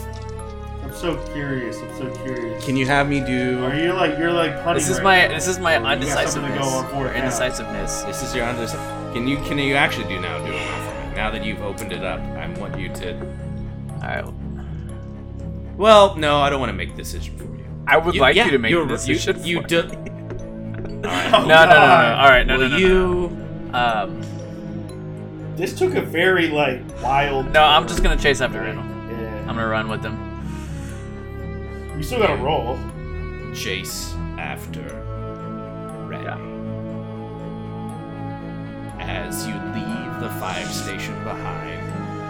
I'm so curious. I'm so curious. Can you have me do? Are you like you're like punting? This is right my now. this is my You got something to undecisiveness go on for or now. indecisiveness. This is your under. Can you can you actually do now? Do it now for me. Now that you've opened it up, I want you to. All right. Well, no, I don't want to make the decision for you. I would like yeah, you to make you're- the decision. You, you do. me. Oh, No, no, no, no, no. God. All right, no, Will no, no, you? no. Um, This took a very like wild. no, I'm just gonna chase after Randall. Yeah. I'm gonna run with him. You still gotta roll. chase after Randy. As you leave the five station behind,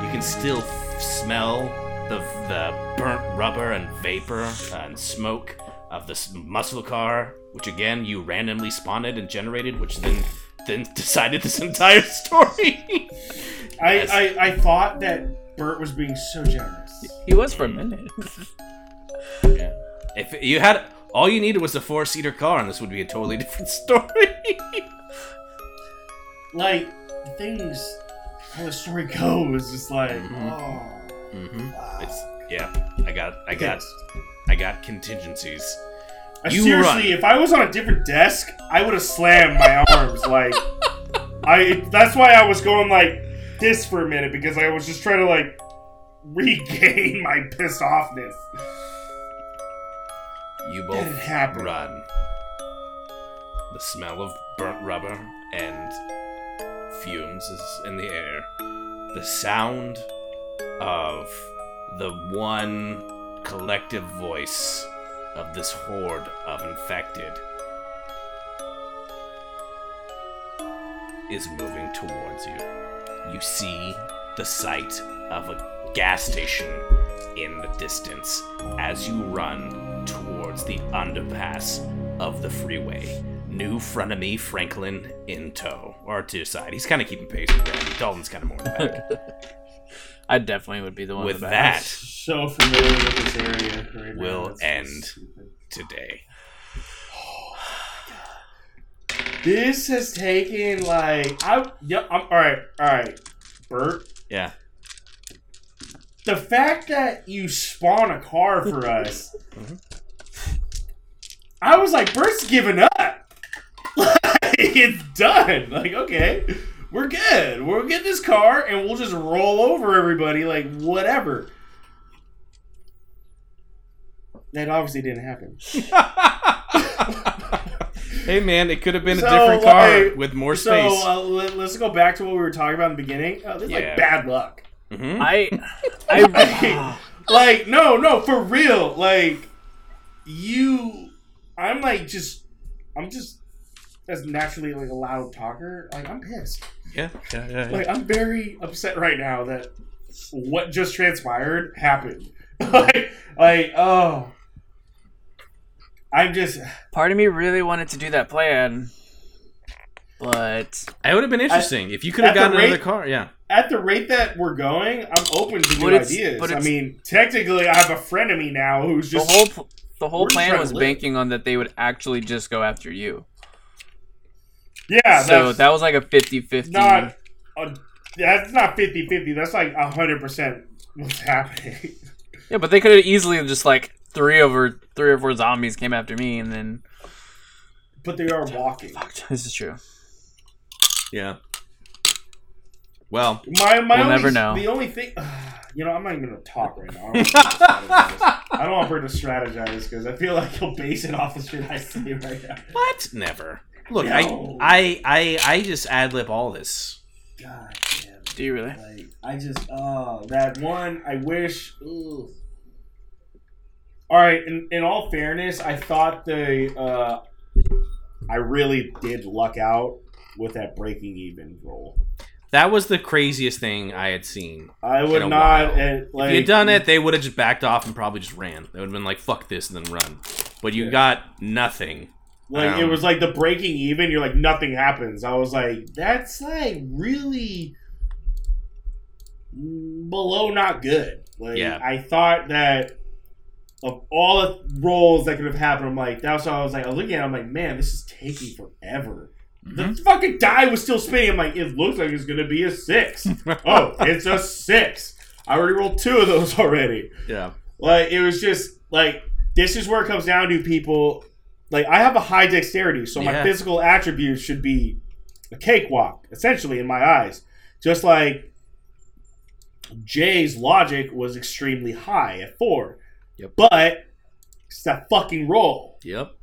you can still f- smell the the burnt rubber and vapor and smoke of this muscle car, which again you randomly spawned and generated, which then then decided this entire story. I, Yes. I I thought that Bert was being so generous. He was for a minute. Yeah. If you had all you needed was a four seater car, and this would be a totally different story. Like things, how the story goes, is like, Mhm. oh, hmm. It's yeah. I got I got I got contingencies. You seriously, run. if I was on a different desk, I would have slammed my arms. Like, I. That's why I was going like this for a minute because I was just trying to like regain my pissed offness. You both run. The smell of burnt rubber and fumes is in the air. The sound of the one collective voice of this horde of infected is moving towards you. You see the sight of a gas station in the distance as you run towards the underpass of the freeway. new frenemy Franklin in tow or to his side. He's kind of keeping pace with Randy. Dalton's kind of more in the back. I definitely would be the one With the that, So familiar with this area Right will That's end. stupid. today. This has taken like I yeah I'm all right all right Bert. Yeah. The fact that you spawn a car for us, mm-hmm. I was like, Bert's giving up. Like, it's done. Like, okay, we're good. We'll get this car and we'll just roll over everybody. Like, whatever. That obviously didn't happen. hey man, it could have been So, a different car like, with more So space. uh, let, us go back to what we were talking about in the beginning. Uh, this is Yeah. like bad luck. Mhm. I, I, like no no for real like you i'm like just i'm just as naturally like a loud talker like i'm pissed Yeah, yeah, yeah. yeah. like i'm very upset right now that what just transpired happened like like oh i'm just part of me really wanted to do that plan, but it would have been interesting if you could have at the gotten another rate- car. Yeah. at the rate that we're going i'm open to new ideas but i mean technically i have a friend of me now who's the just whole pl- the whole we're plan was banking on that they would actually just go after you. yeah so that was like a 50-50. not uh, that's not 50-50 that's like 100% what's happening Yeah, but they could have easily just like three over three or four zombies came after me, and then but they are walking fuck, this is true. Yeah. Well, my, my We'll only, never know. the only thing you know i'm not even gonna talk right now I don't, want Bert to strategize. I don't want Bert to strategize because i feel like he'll base it off the shit i say right now what? Never. Look, No. I, I, I, I just ad lib all this. god damn Do you really? like i just oh that one i wish ugh. all right in, in all fairness i thought the uh i really did luck out with that breaking even roll That was the craziest thing I had seen. I would not. uh, like, if you had done it, they would have just backed off and probably just ran. They would have been like, "Fuck this," and then run. But you Yeah. got nothing. Like it Um, was like the breaking even. You're like nothing happens. I was like, that's like really below not good. Like Yeah. I thought that of all the roles that could have happened, I'm like that's why I was like I was looking at. it, I'm like, man, this is taking forever. Mm-hmm. The fucking die was still spinning. I'm like, it looks like it's gonna be a six. oh, it's a six. I already rolled two of those already. Yeah. Like it was just like this is where it comes down to people. Like I have a high dexterity, so my Yeah. physical attributes should be a cakewalk, essentially in my eyes. Just like Jay's logic was extremely high at four. Yep. But it's that fucking roll. Yep.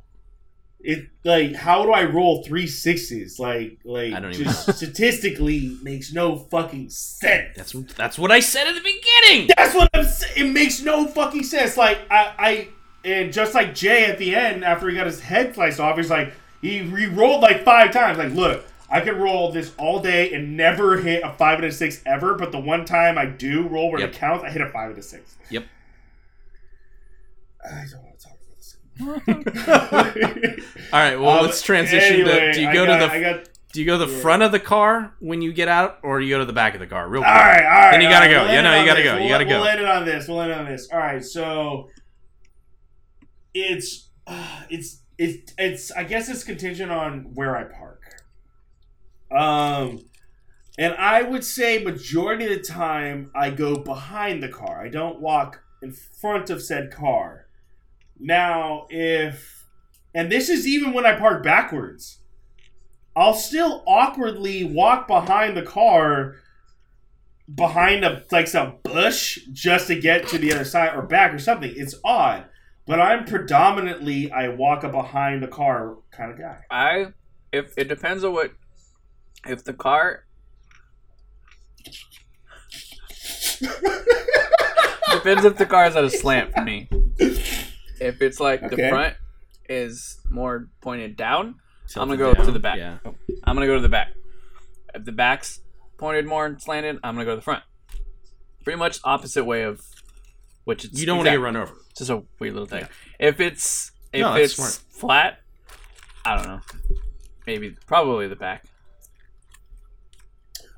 It like how do I roll three sixes? Like like I don't even just statistically makes no fucking sense. That's that's what I said at the beginning. That's what I'm saying. It makes no fucking sense. Like I, I, and just like Jay at the end after he got his head sliced off, he's like he re rolled like five times. Like, look, I can roll this all day and never hit a five and a six ever, but the one time I do roll where Yep. it counts, I hit a five and a six. Yep. I don't want to talk about this. All right. Well, Um, let's transition anyway, to. Do you go got- to the got. Do you go to the yeah. front of the car when you get out, or do you go to the back of the car? Real All quick. right, all right. Then you gotta right, go. we'll Yeah, end no, you gotta this. go. You We'll- gotta go. We'll end it on this. We'll end it on this. All right, so it's uh, it's it's it's. I guess it's contingent on where I park. Um, and I would say majority of the time I go behind the car. I don't walk in front of said car. Now, if and this is even when I park backwards. I'll still awkwardly walk behind the car behind a like some bush just to get to the other side or back or something. It's odd. But I'm predominantly I walk a behind the car kind of guy. I if it depends on what if the car depends if the car is at a slant for me. If it's like the front is more pointed down, I'm gonna Tilted go to the back. Yeah. I'm gonna go to the back. If the back's pointed more and slanted, I'm gonna go to the front. Pretty much opposite way of which it's You don't want to get run over. It's just a weird little thing. If it's if No, it's smart. flat, I don't know. maybe probably the back.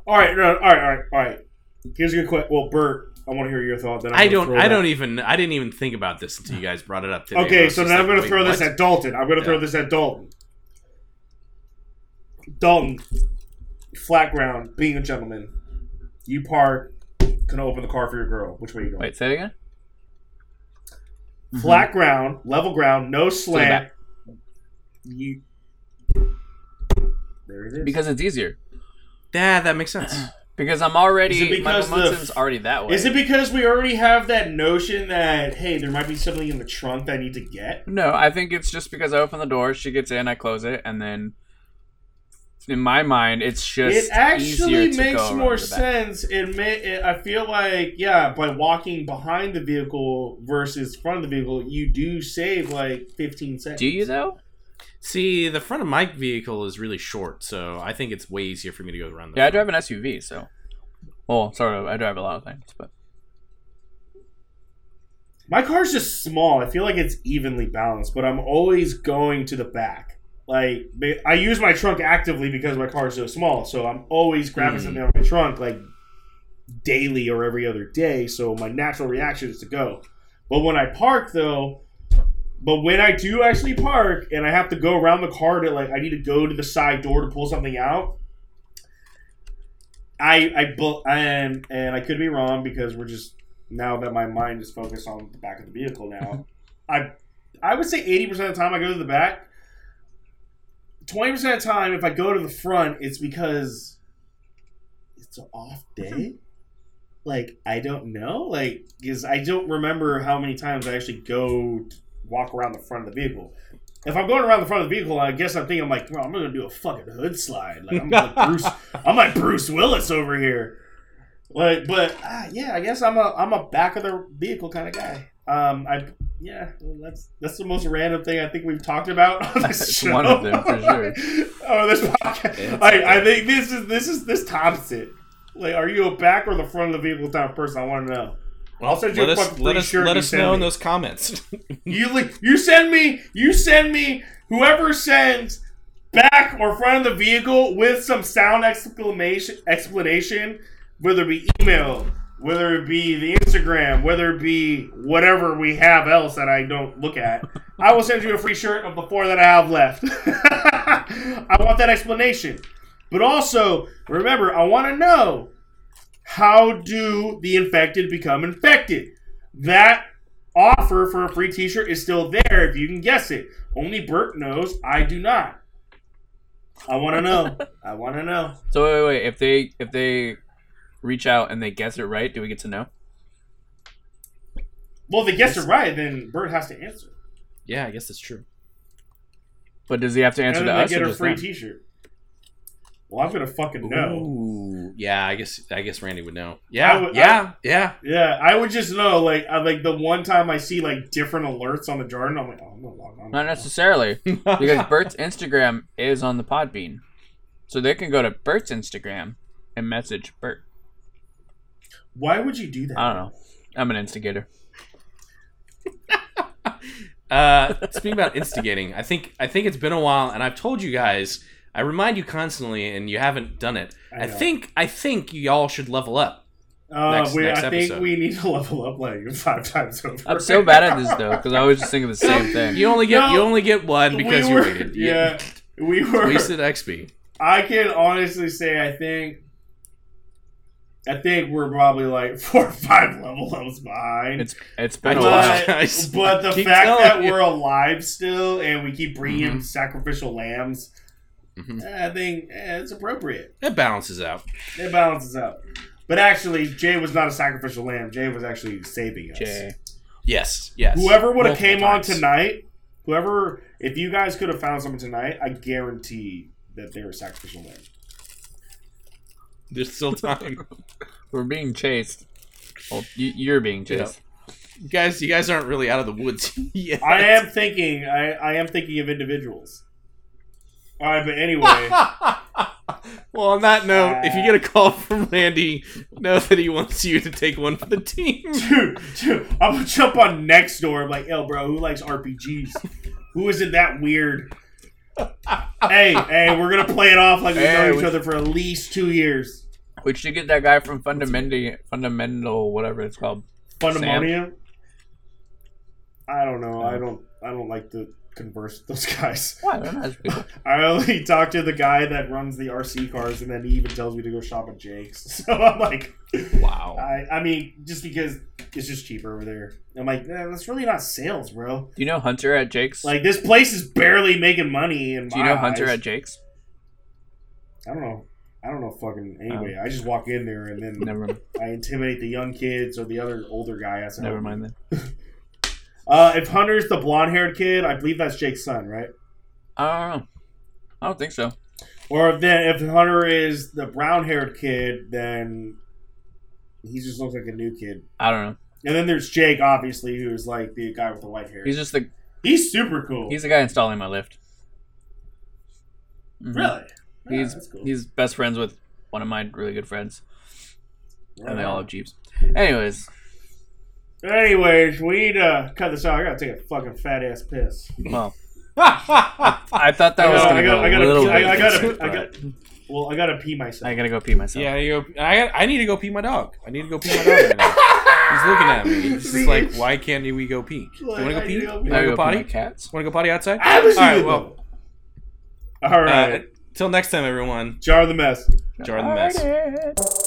All right, all right, all right, all right. Here's a good question. Well, Bert, I want to hear your thought. Then I'm I don't. I don't even. I didn't even think about this until you guys brought it up today. Okay, so just now I'm going to wait, throw this at Dalton. I'm going to throw this at Dalton. Dalton, flat ground, being a gentleman. You park, gonna open the car for your girl. Which way you going? Wait, say it again. Flat mm-hmm. ground, level ground, no slant. You. There it is. Because it's easier. Yeah, that makes sense. Because I'm already Is it my because the- already that way. Is it because we already have that notion that hey, there might be something in the trunk that I need to get? No, I think it's just because I open the door, she gets in, I close it, and then in my mind, it's just it actually makes more sense. It may. It, I feel like yeah, by walking behind the vehicle versus front of the vehicle, you do save like fifteen seconds. Do you though? See, the front of my vehicle is really short, so I think it's way easier for me to go around. The Yeah, I drive an SUV, so. Well, sort of. I drive a lot of things, but My car's just small. I feel like it's evenly balanced, but I'm always going to the back. Like I use my trunk actively because my car is so small, so I'm always grabbing Hmm. something out of my trunk like daily or every other day. So my natural reaction is to go. But when I park though, but when I do actually park and I have to go around the car to like I need to go to the side door to pull something out. I I bu- and and I could be wrong because we're just now that my mind is focused on the back of the vehicle now. I I would say eighty percent of the time I go to the back. Twenty percent of the time, if I go to the front, it's because it's an off day. Hmm. Like I don't know, like because I don't remember how many times I actually go to walk around the front of the vehicle. If I'm going around the front of the vehicle, I guess I'm thinking I'm like, well, I'm gonna do a fucking hood slide. Like I'm like Bruce, I'm like Bruce Willis over here. Like, but ah, yeah, I guess I'm a I'm a back of the vehicle kind of guy. Um, I yeah, well, that's that's the most random thing I think we've talked about on this show. one of them, for sure. oh, this podcast. I, I think this is this is this tops it. Like, are you a back or the front of the vehicle type person? I want to know. I'll send you Let a us let free us shirt let us know in those comments. You you send me you send me whoever sends back or front of the vehicle with some sound exclamation explanation, whether it be email, whether it be the Instagram, whether it be whatever we have else that I don't look at. I will send you a free shirt of the four that I have left. I want that explanation. But also, remember, I want to know how do the infected become infected? That offer for a free t-shirt is still there if you can guess it. Only Bert knows, I do not. I want to know. I want to know. So wait, wait, wait. If they if they reach out and they guess it right, do we get to know? Well, if they guess it right, then Bert has to answer. yeah, I guess that's true. But does he have to answer and to then they us get or a just free them? t-shirt. Well, I'm going to fucking know. Ooh, yeah, I guess I guess Randy would know. Yeah, would- yeah, yeah. Yeah, I would just know, like, I, like the one time I see like different alerts on the Jordan, I'm like, oh, I'm gonna log on. Not necessarily, because Bert's Instagram is on the Podbean, so they can go to Bert's Instagram and message Bert. Why would you do that? I don't know. I'm an instigator. Uh, speaking about instigating, I think I think it's been a while, and I've told you guys. I remind you constantly, and you haven't done it. I I, think I think y'all should level up. Uh, Next- we, next I think we need to level up like five times over. I'm so bad at this though, because I always just think of the same thing. You only get No, you only get one because we you were, waited. You Yeah, we were. wasted XP. I can honestly say I think I think we're probably like four or five level ups behind. It's it's been I a told while. guys. but the Keep fact that you. we're alive still and we keep bringing Mhm. sacrificial lambs, Mhm. eh, I think eh, it's appropriate. It balances out. It balances out. But actually, Jay was not a sacrificial lamb. Jay was actually saving us. Jay. Yes, yes. Whoever would have came times. on tonight, whoever, if you guys could have found someone tonight, I guarantee that they were sacrificial lamb. There's still time, We're being chased. Well, you, you're being Yeah. chased. You guys. You guys aren't really out of the woods yet. I am thinking. I, I am thinking of individuals. All right, but anyway, well, on that note, if you get a uh, call from Randy, know that he wants you to take one for the team. dude, dude, I'm gonna jump on next door. I'm like, yo, bro, who likes RPGs? Who isn't that weird? hey, hey, we're gonna play it off like we've Hey, known each we- other for at least two years. We should get that guy from Fundamental, Fundamental, whatever it's called. Fundamonium. I don't know. I don't. I don't like to converse with those guys. Why? They're nice people. I only talk to the guy that runs the RC cars, and then he even tells me to go shop at Jake's. So I'm like, Wow. I, I mean, just because it's just cheaper over there. I'm like, "Man, that's really not sales, bro. Do you know Hunter at Jake's? Like this place is barely making money. In Do you know Hunter eyes. at Jake's? I don't know. I don't know fucking oh. anyway. I just walk in there and then Never, I intimidate the young kids or the other older guy. Never mind then. Uh, if Hunter's the blonde haired kid, I believe that's Jake's son, right? I don't know. I don't think so. Or if then if Hunter is the brown haired kid, then he just looks like a new kid. I don't know. And then there's Jake, obviously, who's like the guy with the white hair. He's just the He's super cool. he's the guy installing my lift. Mhm. really. Yeah, He's cool. he's best friends with one of my really good friends, and they all have Jeeps. Anyways. Anyways, we need to cut this out. I gotta take a fucking fat ass piss. well, I thought that I was gotta- gonna I go gotta- I a gotta- little I- bit. I gotta- I gotta- Well, I gotta pee myself. I gotta go pee myself. Yeah, you go. I I need to go pee my dog. I need to go pee my dog. Right now. He's looking at me. He's just like, why can't we go pee? You want to go pee? You Want to go go potty? my cats. Want to go potty outside? All right. Well, All right. uh, till next time, everyone. Jar the mess. Jar the mess. Alrighty.